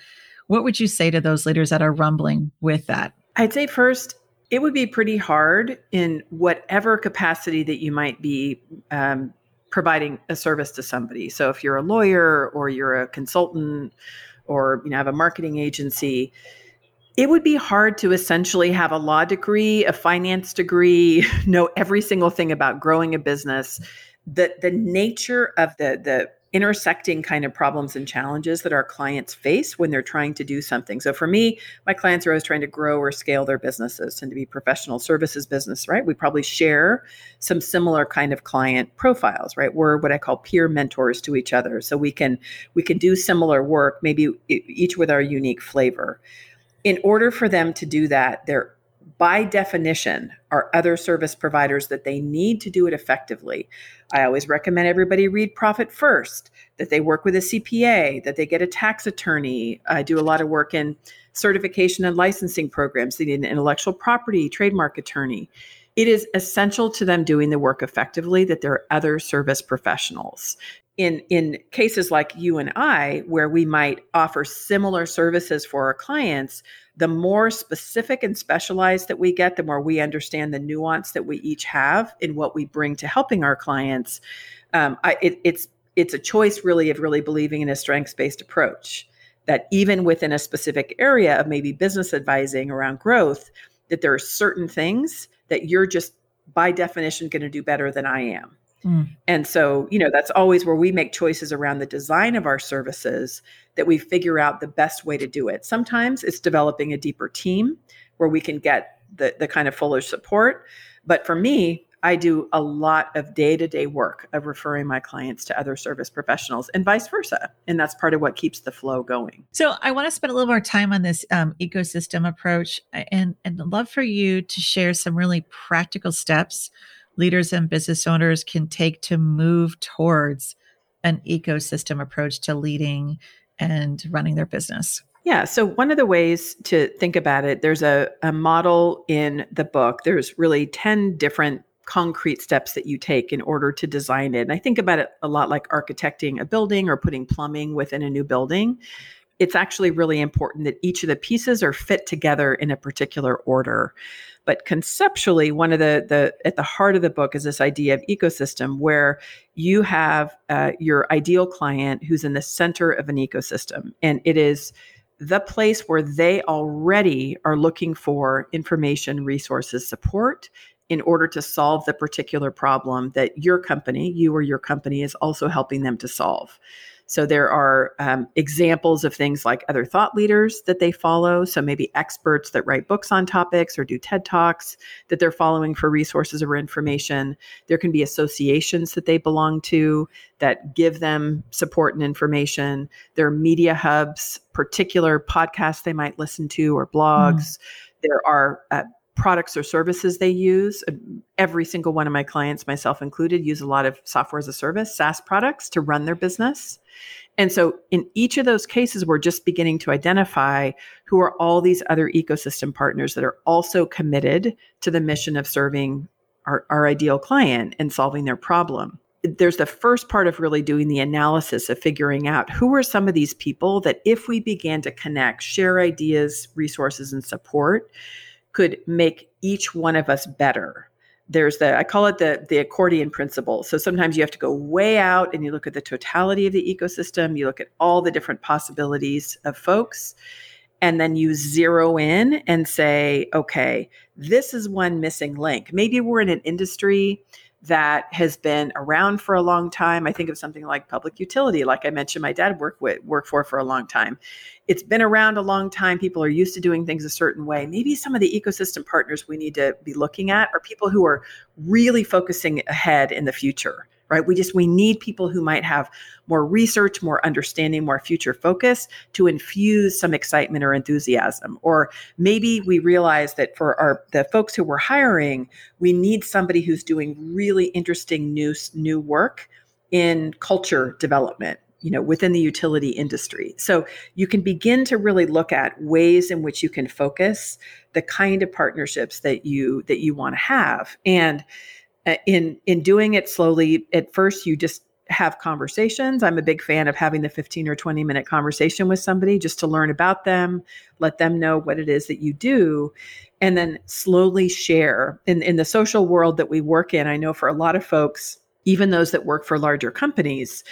What would you say to those leaders that are rumbling with that? I'd say first, it would be pretty hard in whatever capacity that you might be um, providing a service to somebody. So if you're a lawyer or you're a consultant or you know have a marketing agency, it would be hard to essentially have a law degree, a finance degree, *laughs* know every single thing about growing a business. The the nature of the the intersecting kind of problems and challenges that our clients face when they're trying to do something. So for me, my clients are always trying to grow or scale their businesses, tend to be professional services business, right? We probably share some similar kind of client profiles, right? We're what I call peer mentors to each other. So we can we can do similar work, maybe each with our unique flavor. In order for them to do that, they're by definition, are other service providers that they need to do it effectively. I always recommend everybody read Profit First, that they work with a CPA, that they get a tax attorney. I do a lot of work in certification and licensing programs. They need an intellectual property, trademark attorney. It is essential to them doing the work effectively that there are other service professionals in in cases like you and I where we might offer similar services for our clients the more specific and specialized that we get the more we understand the nuance that we each have in what we bring to helping our clients um, I, it, it's it's a choice really of really believing in a strengths based approach. That even within a specific area of maybe business advising around growth that there are certain things that you're just by definition going to do better than I am Mm. And so, you know, that's always where we make choices around the design of our services that we figure out the best way to do it. Sometimes it's developing a deeper team where we can get the, the kind of fuller support. But for me, I do a lot of day to day work of referring my clients to other service professionals and vice versa. And that's part of what keeps the flow going. So I want to spend a little more time on this um, ecosystem approach and, and love for you to share some really practical steps leaders and business owners can take to move towards an ecosystem approach to leading and running their business? Yeah. So, one of the ways to think about it, there's a, a model in the book. There's really 10 different concrete steps that you take in order to design it. And I think about it a lot like architecting a building or putting plumbing within a new building. It's actually really important that each of the pieces are fit together in a particular order. But conceptually, one of the the at the heart of the book is this idea of ecosystem, where you have uh, your ideal client who's in the center of an ecosystem, and it is the place where they already are looking for information, resources, support in order to solve the particular problem that your company, you or your company, is also helping them to solve. So there are um, examples of things like other thought leaders that they follow. So maybe experts that write books on topics or do TED Talks that they're following for resources or information. There can be associations that they belong to that give them support and information. There are media hubs, particular podcasts they might listen to or blogs. Mm. There are uh, products or services they use. Uh, every single one of my clients, myself included, use a lot of software as a service, SaaS products to run their business. And so in each of those cases, we're just beginning to identify who are all these other ecosystem partners that are also committed to the mission of serving our, our ideal client and solving their problem. There's the first part of really doing the analysis of figuring out who are some of these people that if we began to connect, share ideas, resources, and support, could make each one of us better. There's the i call it the the accordion principle. So sometimes you have to go way out and you look at the totality of the ecosystem you look at all the different possibilities of folks and then you zero in and say okay this is one missing link. Maybe we're in an industry that has been around for a long time. I think of something like public utility, like I mentioned, my dad worked with worked for for a long time. It's been around a long time. People are used to doing things a certain way. Maybe some of the ecosystem partners we need to be looking at are people who are really focusing ahead in the future right? We just we need people who might have more research, more understanding, more future focus to infuse some excitement or enthusiasm. Or maybe we realize that for our the folks who we're hiring, we need somebody who's doing really interesting new new work in culture development you know within the utility industry so you can begin to really look at ways in which you can focus the kind of partnerships that you that you want to have and Uh, in in doing it slowly at first you just have conversations i'm a big fan of having the 15 or 20 minute conversation with somebody just to learn about them let them know what it is that you do and then slowly share in in the social world that we work in i know for a lot of folks even those that work for larger companies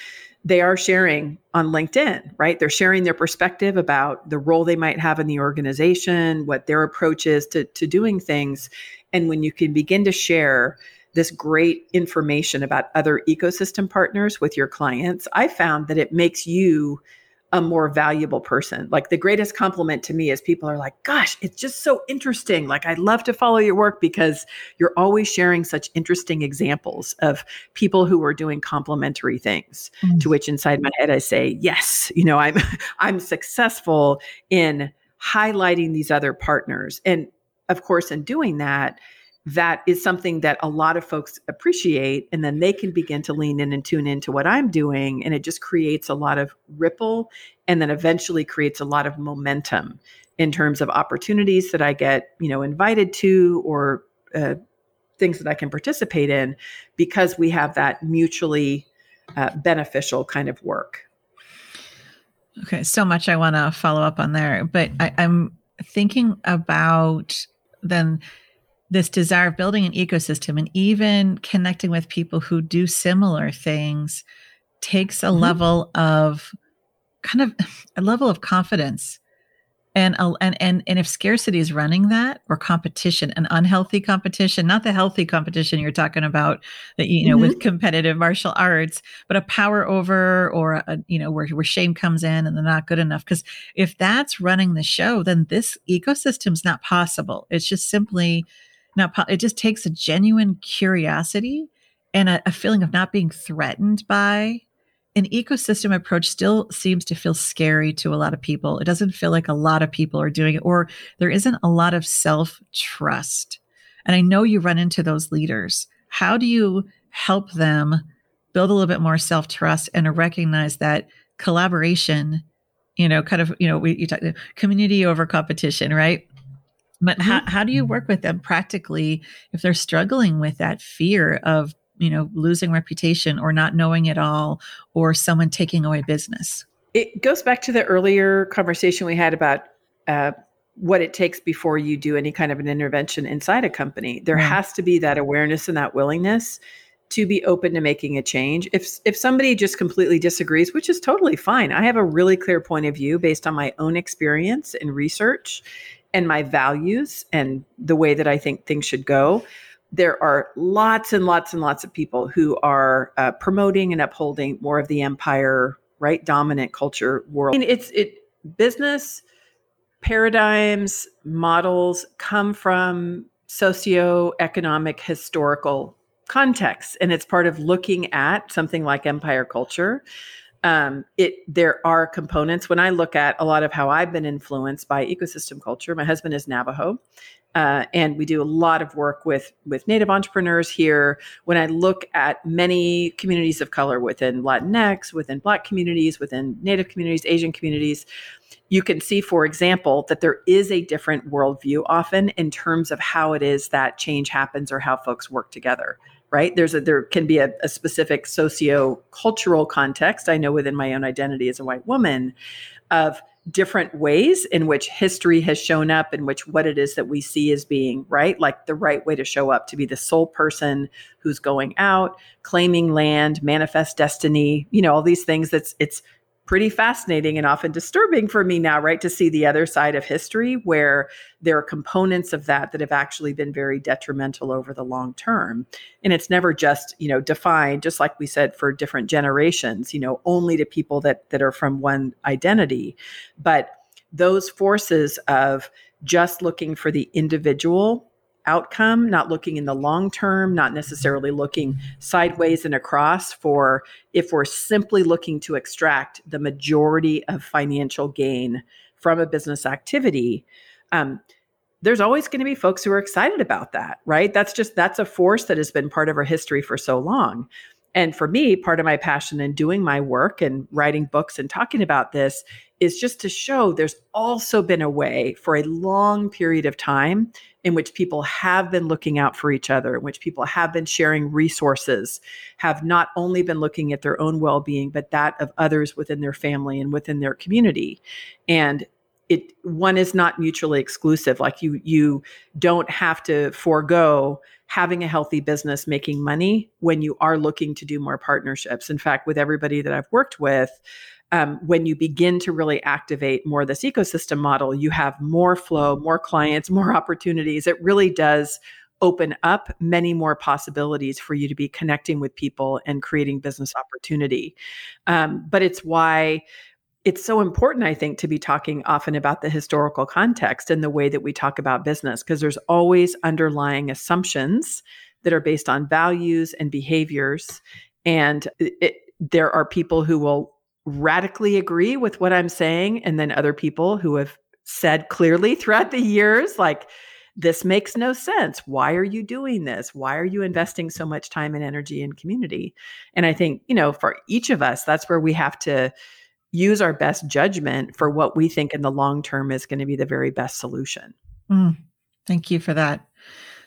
they are sharing on LinkedIn, right? They're sharing their perspective about the role they might have in the organization, what their approach is to, to doing things. And when you can begin to share this great information about other ecosystem partners with your clients, I found that it makes you a more valuable person. Like the greatest compliment to me is people are like, gosh, it's just so interesting. Like, I'd love to follow your work because you're always sharing such interesting examples of people who are doing complementary things. Mm-hmm. To which inside my head I say, yes, you know, I'm *laughs* I'm successful in highlighting these other partners. And of course, in doing that, that is something that a lot of folks appreciate and then they can begin to lean in and tune into what i'm doing and it just creates a lot of ripple and then eventually creates a lot of momentum in terms of opportunities that i get you know invited to or uh, things that i can participate in because we have that mutually uh, beneficial kind of work. Okay so much i want to follow up on there but I, i'm thinking about then this desire of building an ecosystem and even connecting with people who do similar things takes a mm-hmm. level of kind of a level of confidence and and and and if scarcity is running that or competition an unhealthy competition not the healthy competition you're talking about that you know mm-hmm. with competitive martial arts but a power over or a, you know where, where shame comes in and they're not good enough because if that's running the show then this ecosystem's not possible it's just simply now, it just takes a genuine curiosity and a, a feeling of not being threatened by an ecosystem approach still seems to feel scary to a lot of people. It doesn't feel like a lot of people are doing it, or there isn't a lot of self trust. And I know you run into those leaders. How do you help them build a little bit more self trust and recognize that collaboration, you know, kind of, you know, we you talk community over competition, right? But mm-hmm. how, how do you work with them practically if they're struggling with that fear of, you know, losing reputation or not knowing it all or someone taking away business? It goes back to the earlier conversation we had about uh, what it takes before you do any kind of an intervention inside a company. There yeah. has to be that awareness and that willingness to be open to making a change. If if somebody just completely disagrees, which is totally fine. I have a really clear point of view based on my own experience and research and my values and the way that I think things should go. There are lots and lots and lots of people who are uh, promoting and upholding more of the empire, right, dominant culture world. I mean, it's it business paradigms models come from socioeconomic historical context and it's part of looking at something like empire culture um, it there are components. When i look at a lot of how i've been influenced by ecosystem culture my husband is navajo uh, and we do a lot of work with with native entrepreneurs here. When i look at many communities of color within latinx within black communities within native communities asian communities you can see, for example, that there is a different worldview often in terms of how it is that change happens or how folks work together right? There's a there can be a, a socio socio-cultural context i know within my own identity as a white woman of different ways in which history has shown up in which what it is that we see as being right? Like the right way to show up to be the sole person who's going out claiming land manifest destiny you know all these things that's it's pretty fascinating and often disturbing for me now, right? To see the other side of history where there are components of that that have actually been very detrimental over the long term. And it's never just, you know, defined, just like we said, for different generations, you know, only to people that that are from one identity. But those forces of just looking for the individual outcome, not looking in the long term, not necessarily looking sideways and across for if we're simply looking to extract the majority of financial gain from a business activity. Um, there's always going to be folks who are excited about that, right? That's just that's a force that has been part of our history for so long. And for me, part of my passion in doing my work and writing books and talking about this is just to show there's also been a way for a long period of time in which people have been looking out for each other, in which people have been sharing resources, have not only been looking at their own well being, but that of others within their family and within their community. And it one is not mutually exclusive like you you don't have to forego having a healthy business making money when you are looking to do more partnerships in fact with everybody that i've worked with um, when you begin to really activate more this ecosystem model, you have more flow, more clients, more opportunities. It really does open up many more possibilities for you to be connecting with people and creating business opportunity. Um, but it's why it's so important, I think, to be talking often about the historical context and the way that we talk about business, because there's always underlying assumptions that are based on values and behaviors. And it, there are people who will radically agree with what I'm saying, and then other people who have said clearly throughout the years, like, this makes no sense. Why are you doing this? Why are you investing so much time and energy in community? And I think, you know, for each of us, that's where we have to use our best judgment for what we think in the long term is going to be the very best solution. Mm, thank you for that.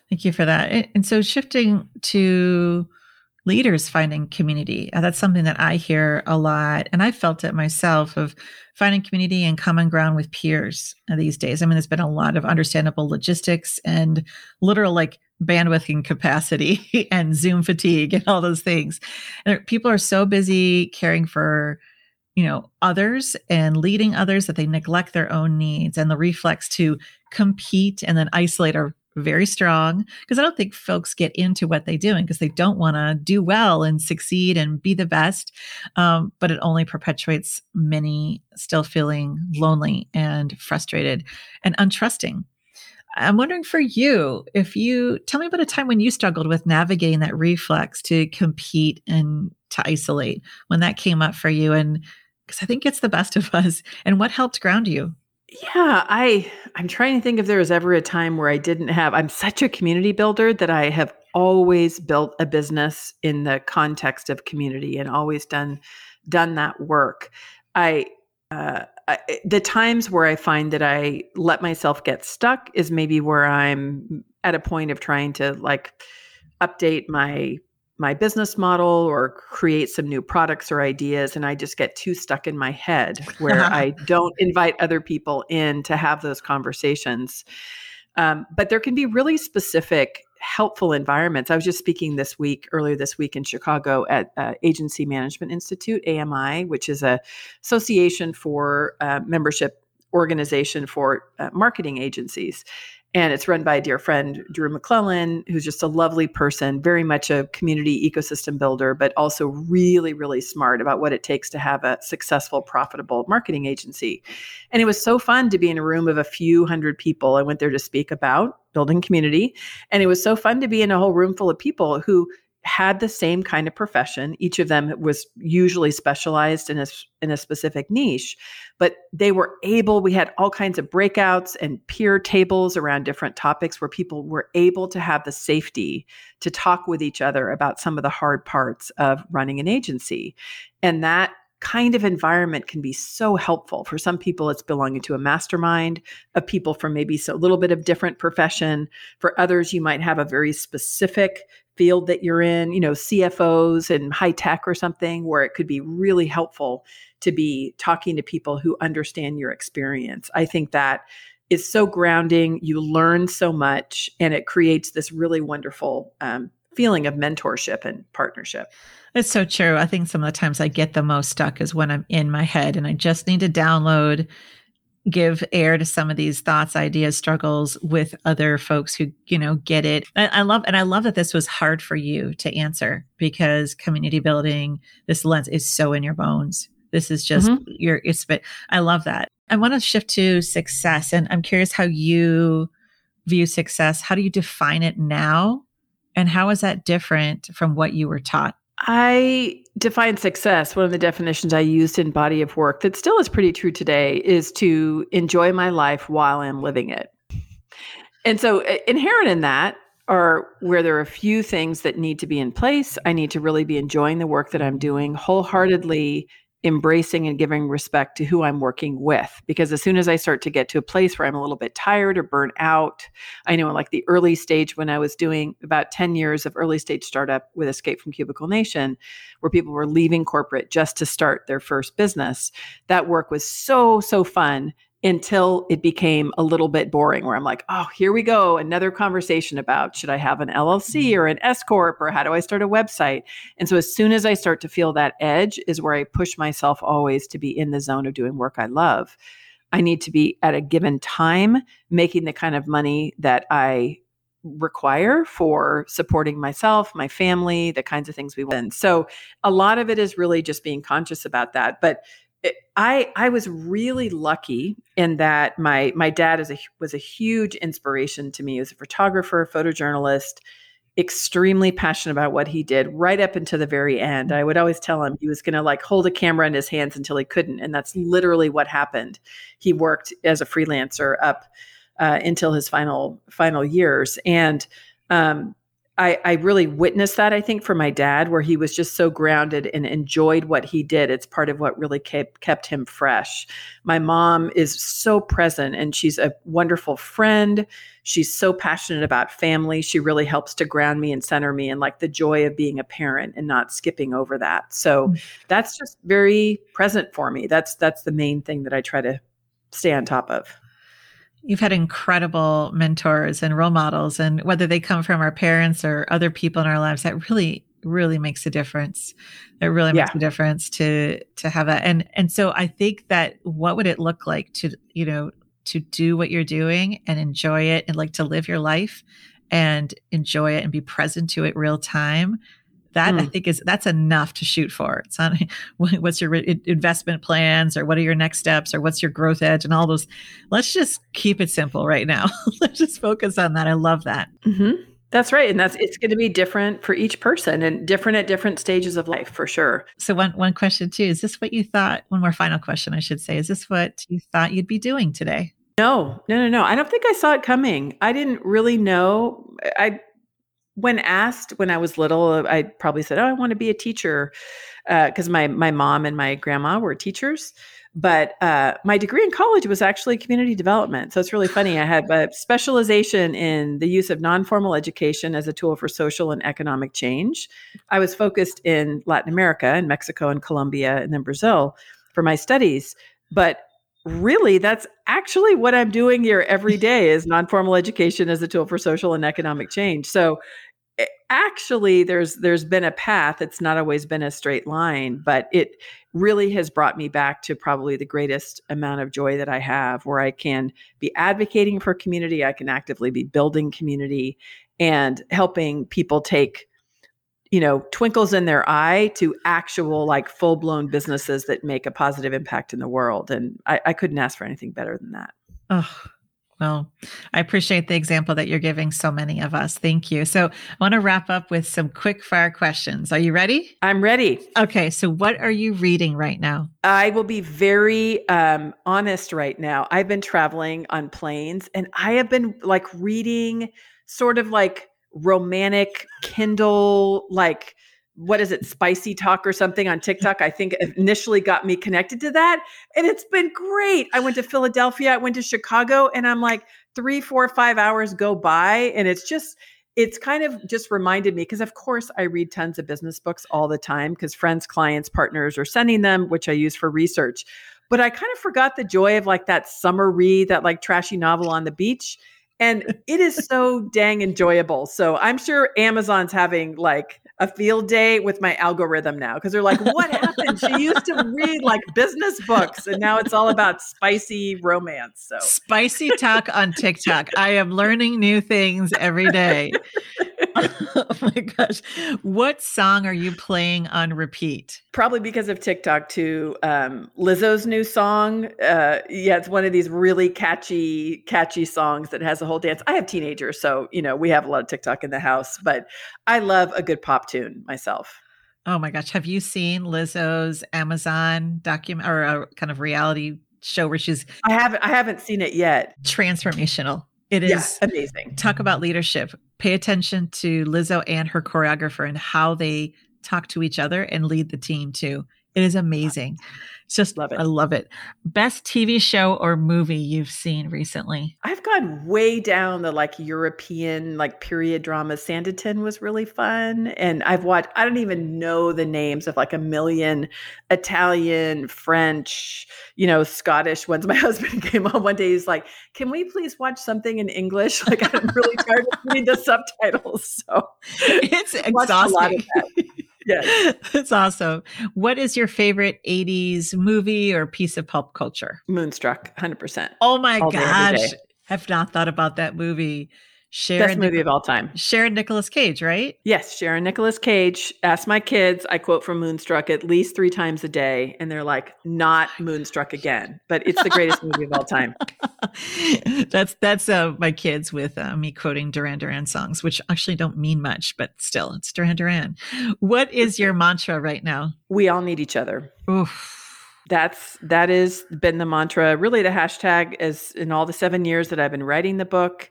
Thank you for that. And so shifting to leaders finding community. Uh, that's something that I hear a lot. And I felt it myself of finding community and common ground with peers uh, these days. I mean, there's been a lot of understandable logistics and literal like bandwidth and capacity *laughs* and Zoom fatigue and all those things. And people are so busy caring for you know others and leading others that they neglect their own needs and the reflex to compete and then isolate are very strong because I don't think folks get into what they're doing because they don't want to do well and succeed and be the best. Um, but it only perpetuates many still feeling lonely and frustrated and untrusting. I'm wondering for you, if you tell me about a time when you struggled with navigating that reflex to compete and to isolate, when that came up for you, and because I think it's the best of us, and what helped ground you? Yeah, I I'm trying to think if there was ever a time where I didn't have I'm such a community builder that I have always built a business in the context of community and always done done that work. I uh, the times where I find that I let myself get stuck is maybe where I'm at a point of trying to like update my my business model or create some new products or ideas and I just get too stuck in my head where *laughs* I don't invite other people in to have those conversations. Um, but there can be really specific helpful environments. I was just speaking this week, earlier this week in Chicago at uh, Agency Management Institute, AMI, which is a association for uh, membership organization for uh, marketing agencies and it's run by a dear friend drew McLellan who's just a lovely person very much a community ecosystem builder but also really really smart about what it takes to have a successful profitable marketing agency. And it was so fun to be in a room of a few hundred people i went there to speak about building community. And it was so fun to be in a whole room full of people who had the same kind of profession. Each of them was usually specialized in a, in a specific niche, but they were able, we had all kinds of breakouts and peer tables around different topics where people were able to have the safety to talk with each other about some of the hard parts of running an agency. And that kind of environment can be so helpful. For some people, it's belonging to a mastermind of people from maybe a little bit of different profession. For others, you might have a very specific field that you're in, you know, CFOs and high tech or something, where it could be really helpful to be talking to people who understand your experience. I think that is so grounding. You learn so much, and it creates this really wonderful um, feeling of mentorship and partnership. It's so true. I think some of the times I get the most stuck is when I'm in my head and I just need to download give air to some of these thoughts, ideas, struggles with other folks who, you know, get it. I, I, love, and I love that this was hard for you to answer because community building, this lens is so in your bones. This is just mm-hmm. your, it's, but I love that. I want to shift to success and I'm curious how you view success. How do you define it now? And how is that different from what you were taught? I define success. One of the definitions I used in Body of Work that still is pretty true today is to enjoy my life while I'm living it. And so, uh, inherent in that are where there are a few things that need to be in place. I need to really be enjoying the work that I'm doing wholeheartedly, embracing and giving respect to who I'm working with. Because as soon as I start to get to a place where I'm a little bit tired or burnt out, I know like the early stage when I was doing about 10 years of early stage startup with Escape from Cubicle Nation, where people were leaving corporate just to start their first business, that work was so, so fun until it became a little bit boring where I'm like, oh, here we go, another conversation about should I have an LLC mm-hmm. or an S corp or how do I start a website? And so as soon as I start to feel that edge is where I push myself always to be in the zone of doing work I love. I need to be at a given time making the kind of money that I require for supporting myself, my family, the kinds of things we want. So a lot of it is really just being conscious about that. But I I was really lucky in that my my dad is a was a huge inspiration to me as a photographer, photojournalist, extremely passionate about what he did right up until the very end. I would always tell him he was going to like hold a camera in his hands until he couldn't, and that's literally what happened. He worked as a freelancer up uh, until his final final years, and um, I, I really witnessed that, I think, for my dad, where he was just so grounded and enjoyed what he did. It's part of what really kept, kept him fresh. My mom is so present and she's a wonderful friend. She's so passionate about family. She really helps to ground me and center me and like the joy of being a parent and not skipping over that. So mm. that's just very present for me. That's that's the main thing that I try to stay on top of. You've had incredible mentors and role models, and whether they come from our parents or other people in our lives, that really, really makes a difference. It really makes yeah. a difference to to have that. And and so I think that what would it look like to you know to do what you're doing and enjoy it and like to live your life and enjoy it and be present to it real time that mm. I hmm. think is that's enough to shoot for. It's not *laughs* what's your investment plans or what are your next steps or what's your growth edge and all those. Let's just keep it simple right now. *laughs* Let's just focus on that. I love that. Mm-hmm. That's right, and that's it's going to be different for each person and different at different stages of life for sure. So one one question too is this what you thought? One more final question I should say is this what you thought you'd be doing today? No, no, no, no. I don't think I saw it coming. I didn't really know. I when asked when I was little, I probably said, "Oh, I want to be a teacher," because uh, my my mom and my grandma were teachers. But uh, my degree in college was actually community development. So it's really funny. I had a specialization in the use of non formal education as a tool for social and economic change. I was focused in Latin America, in Mexico and Colombia, and then Brazil for my studies. But really that's actually what i'm doing here every day is non-formal education as a tool for social and economic change so actually there's there's been a path it's not always been a straight line but it really has brought me back to probably the greatest amount of joy that i have where i can be advocating for community i can actively be building community and helping people take you know twinkles in their eye to actual like full blown businesses that make a positive impact in the world and I, I couldn't ask for anything better than that. Oh well i appreciate the example that you're giving so many of us. Thank you. So i want to wrap up with some quick fire questions. Are you ready? I'm ready. Okay so what are you reading right now? I will be very um, honest right now. I've been traveling on planes and i have been like reading sort of like romantic Kindle, like what is it, spicy talk or something on *laughs* TikTok. I think initially got me connected to that. And it's been great. I went to Philadelphia, I went to Chicago, and I'm like, three, four, five hours go by. And it's just, it's kind of just reminded me because of course I read tons of business books all the time because friends, clients, partners are sending them, which I use for research. But I kind of forgot the joy of like that summer read, that like trashy novel on the beach and it is so dang enjoyable. So I'm sure Amazon's having like a field day with my algorithm now because they're like, what happened? She used to read like business books and now it's all about spicy romance. So spicy talk on TikTok. I am learning new things every day. *laughs* oh my gosh. What song are you playing on repeat? Probably because of TikTok too. Um, Lizzo's new song. Uh, yeah, it's one of these really catchy, catchy songs that has a whole dance. I have teenagers, so you know we have a lot of TikTok in the house, but I love a good pop tune myself. Oh my gosh. Have you seen Lizzo's Amazon document or a kind of reality show where she's I haven't I haven't seen it yet. Transformational. It is amazing. Talk about leadership. Pay attention to Lizzo and her choreographer and how they talk to each other and lead the team too. It is amazing. Just love it. I love it. Best TV show or movie you've seen recently? I've gone way down the like European like period drama. Sanditon was really fun, and I've watched. I don't even know the names of like a million Italian, French, you know, Scottish ones. *laughs* My husband came on one day. He's like, "Can we please watch something in English?" *laughs* Like I'm really tired of reading the subtitles. So *laughs* it's exhausting yeah. *laughs* That's awesome. What is your favorite 80s movie or piece of pulp culture? Moonstruck, 100%. Oh my All gosh. Have not thought about that movie. Cher and Best movie Nic- of all time. Cher and Nicolas Cage, right? Yes, Sharon Nicolas Cage. Ask my kids. I quote from Moonstruck at least three times a day, and they're like, "Not Moonstruck again." But it's the greatest movie of all time. *laughs* that's that's uh, my kids with uh, me quoting Duran Duran songs, which actually don't mean much, but still, it's Duran Duran. What is your mantra right now? We all need each other. Oof that's that is been the mantra really the hashtag as in all the seven years that i've been writing the book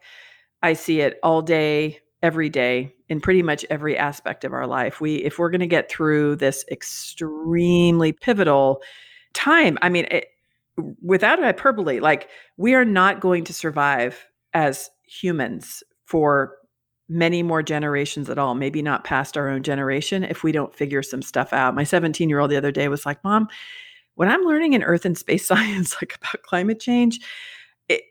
I see it all day, every day, in pretty much every aspect of our life. We, if we're going to get through this extremely pivotal time, I mean, it, without hyperbole, like we are not going to survive as humans for many more generations at all, maybe not past our own generation if we don't figure some stuff out. My 17 year old the other day was like, Mom, what I'm learning in earth and space *laughs* science, like about climate change, it,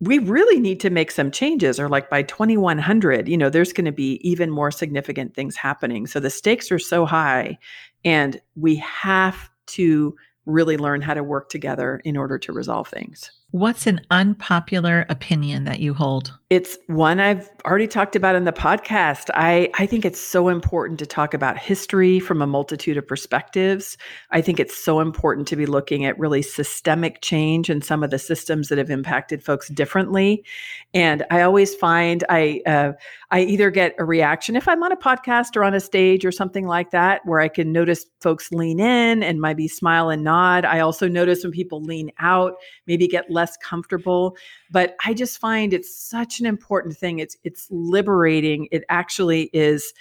we really need to make some changes or like by 2100 you know there's going to be even more significant things happening. So the stakes are so high and we have to really learn how to work together in order to resolve things What's an unpopular opinion that you hold? It's one I've already talked about in the podcast. I, I think it's so important to talk about history from a multitude of perspectives. I think it's so important to be looking at really systemic change and some of the systems that have impacted folks differently. And I always find I uh, I either get a reaction if I'm on a podcast or on a stage or something like that, where I can notice folks lean in and maybe smile and nod. I also notice when people lean out, maybe get less less comfortable. But I just find it's such an important thing. It's it's liberating. It actually is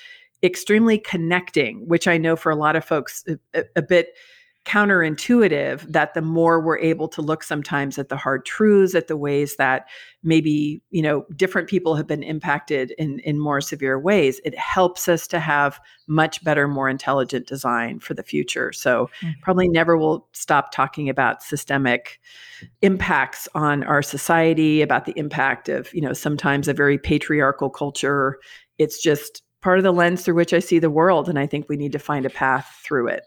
extremely connecting, which I know for a lot of folks a, a bit counterintuitive that the more we're able to look sometimes at the hard truths at the ways that maybe you know different people have been impacted in in more severe ways it helps us to have much better more intelligent design for the future. So mm-hmm. probably never will stop talking about systemic impacts on our society about the impact of you know sometimes a very patriarchal culture. It's just part of the lens through which i see the world and i think we need to find a path through it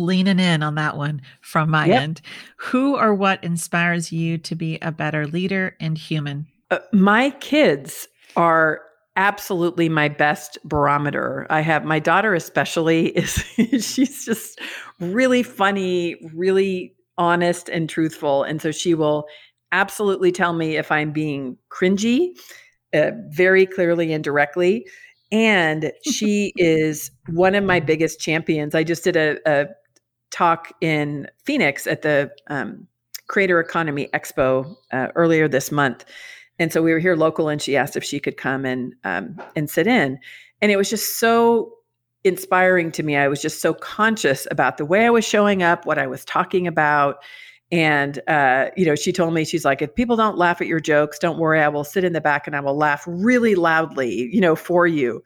leaning in on that one from my yep. end. Who or what inspires you to be a better leader and human? Uh, my kids are absolutely my best barometer. I have my daughter especially *laughs* is she's just really funny, really honest and truthful and so she will absolutely tell me if I'm being cringy uh, very clearly and directly and she *laughs* is one of my biggest champions. I just did a, a talk in Phoenix at the um, Creator Economy Expo uh, earlier this month, and so we were here local, and she asked if she could come and um, and sit in, and it was just so inspiring to me. I was just so conscious about the way I was showing up, what I was talking about. And, uh, you know, she told me, she's like, if people don't laugh at your jokes, don't worry. I will sit in the back and I will laugh really loudly, you know, for you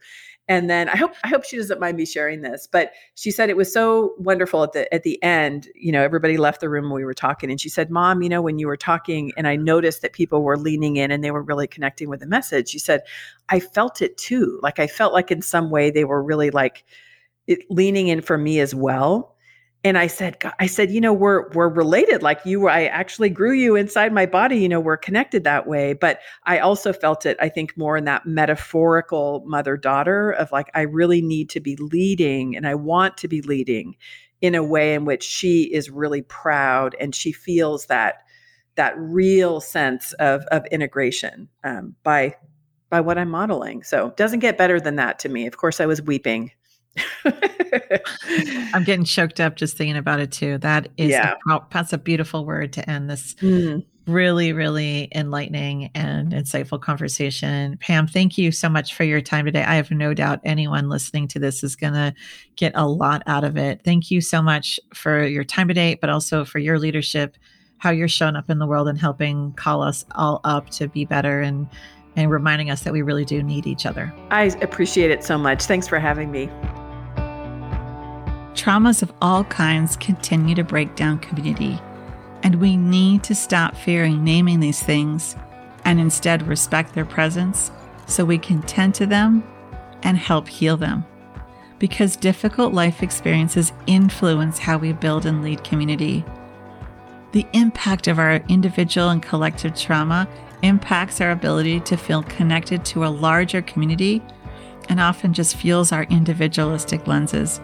and then i hope i hope she doesn't mind me sharing this but she said it was so wonderful at the at the end you know everybody left the room when we were talking and she said mom you know when you were talking and i noticed that people were leaning in and they were really connecting with the message she said i felt it too like i felt like in some way they were really like it, leaning in for me as well and I said, I said, you know, we're we're related. Like you, were, I actually grew you inside my body. You know, we're connected that way. But I also felt it. I think more in that metaphorical mother daughter of like, I really need to be leading, and I want to be leading in a way in which she is really proud and she feels that that real sense of of integration um, by by what I'm modeling. So doesn't get better than that to me. Of course, I was weeping I'm getting choked up just thinking about it too. That is yeah. a, that's a beautiful word to end this mm. really, really enlightening and insightful conversation. Pam, thank you so much for your time today. I have no doubt anyone listening to this is going to get a lot out of it. Thank you so much for your time today, but also for your leadership, how you're showing up in the world and helping call us all up to be better and and reminding us that we really do need each other. I appreciate it so much. Thanks for having me. Traumas of all kinds continue to break down community, and we need to stop fearing naming these things and instead respect their presence so we can tend to them and help heal them. Because difficult life experiences influence how we build and lead community. The impact of our individual and collective trauma impacts our ability to feel connected to a larger community and often just fuels our individualistic lenses.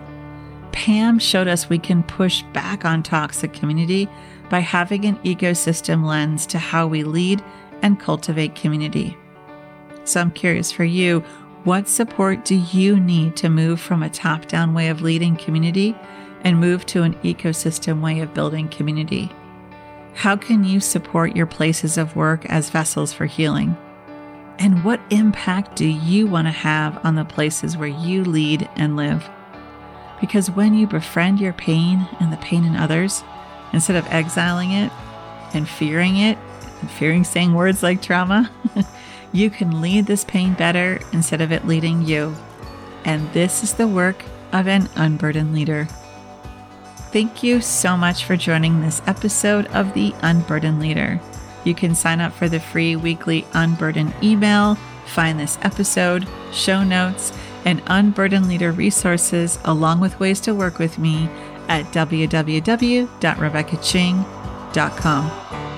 Pam showed us we can push back on toxic community by having an ecosystem lens to how we lead and cultivate community. So I'm curious for you, what support do you need to move from a top down way of leading community and move to an ecosystem way of building community? How can you support your places of work as vessels for healing? And what impact do you want to have on the places where you lead and live? Because when you befriend your pain and the pain in others, instead of exiling it and fearing it, and fearing saying words like trauma, *laughs* you can lead this pain better instead of it leading you. And this is the work of an unburdened leader. Thank you so much for joining this episode of The Unburdened Leader. You can sign up for the free weekly Unburdened email, find this episode, show notes, and Unburdened Leader resources, along with ways to work with me at www.rebeccaching.com.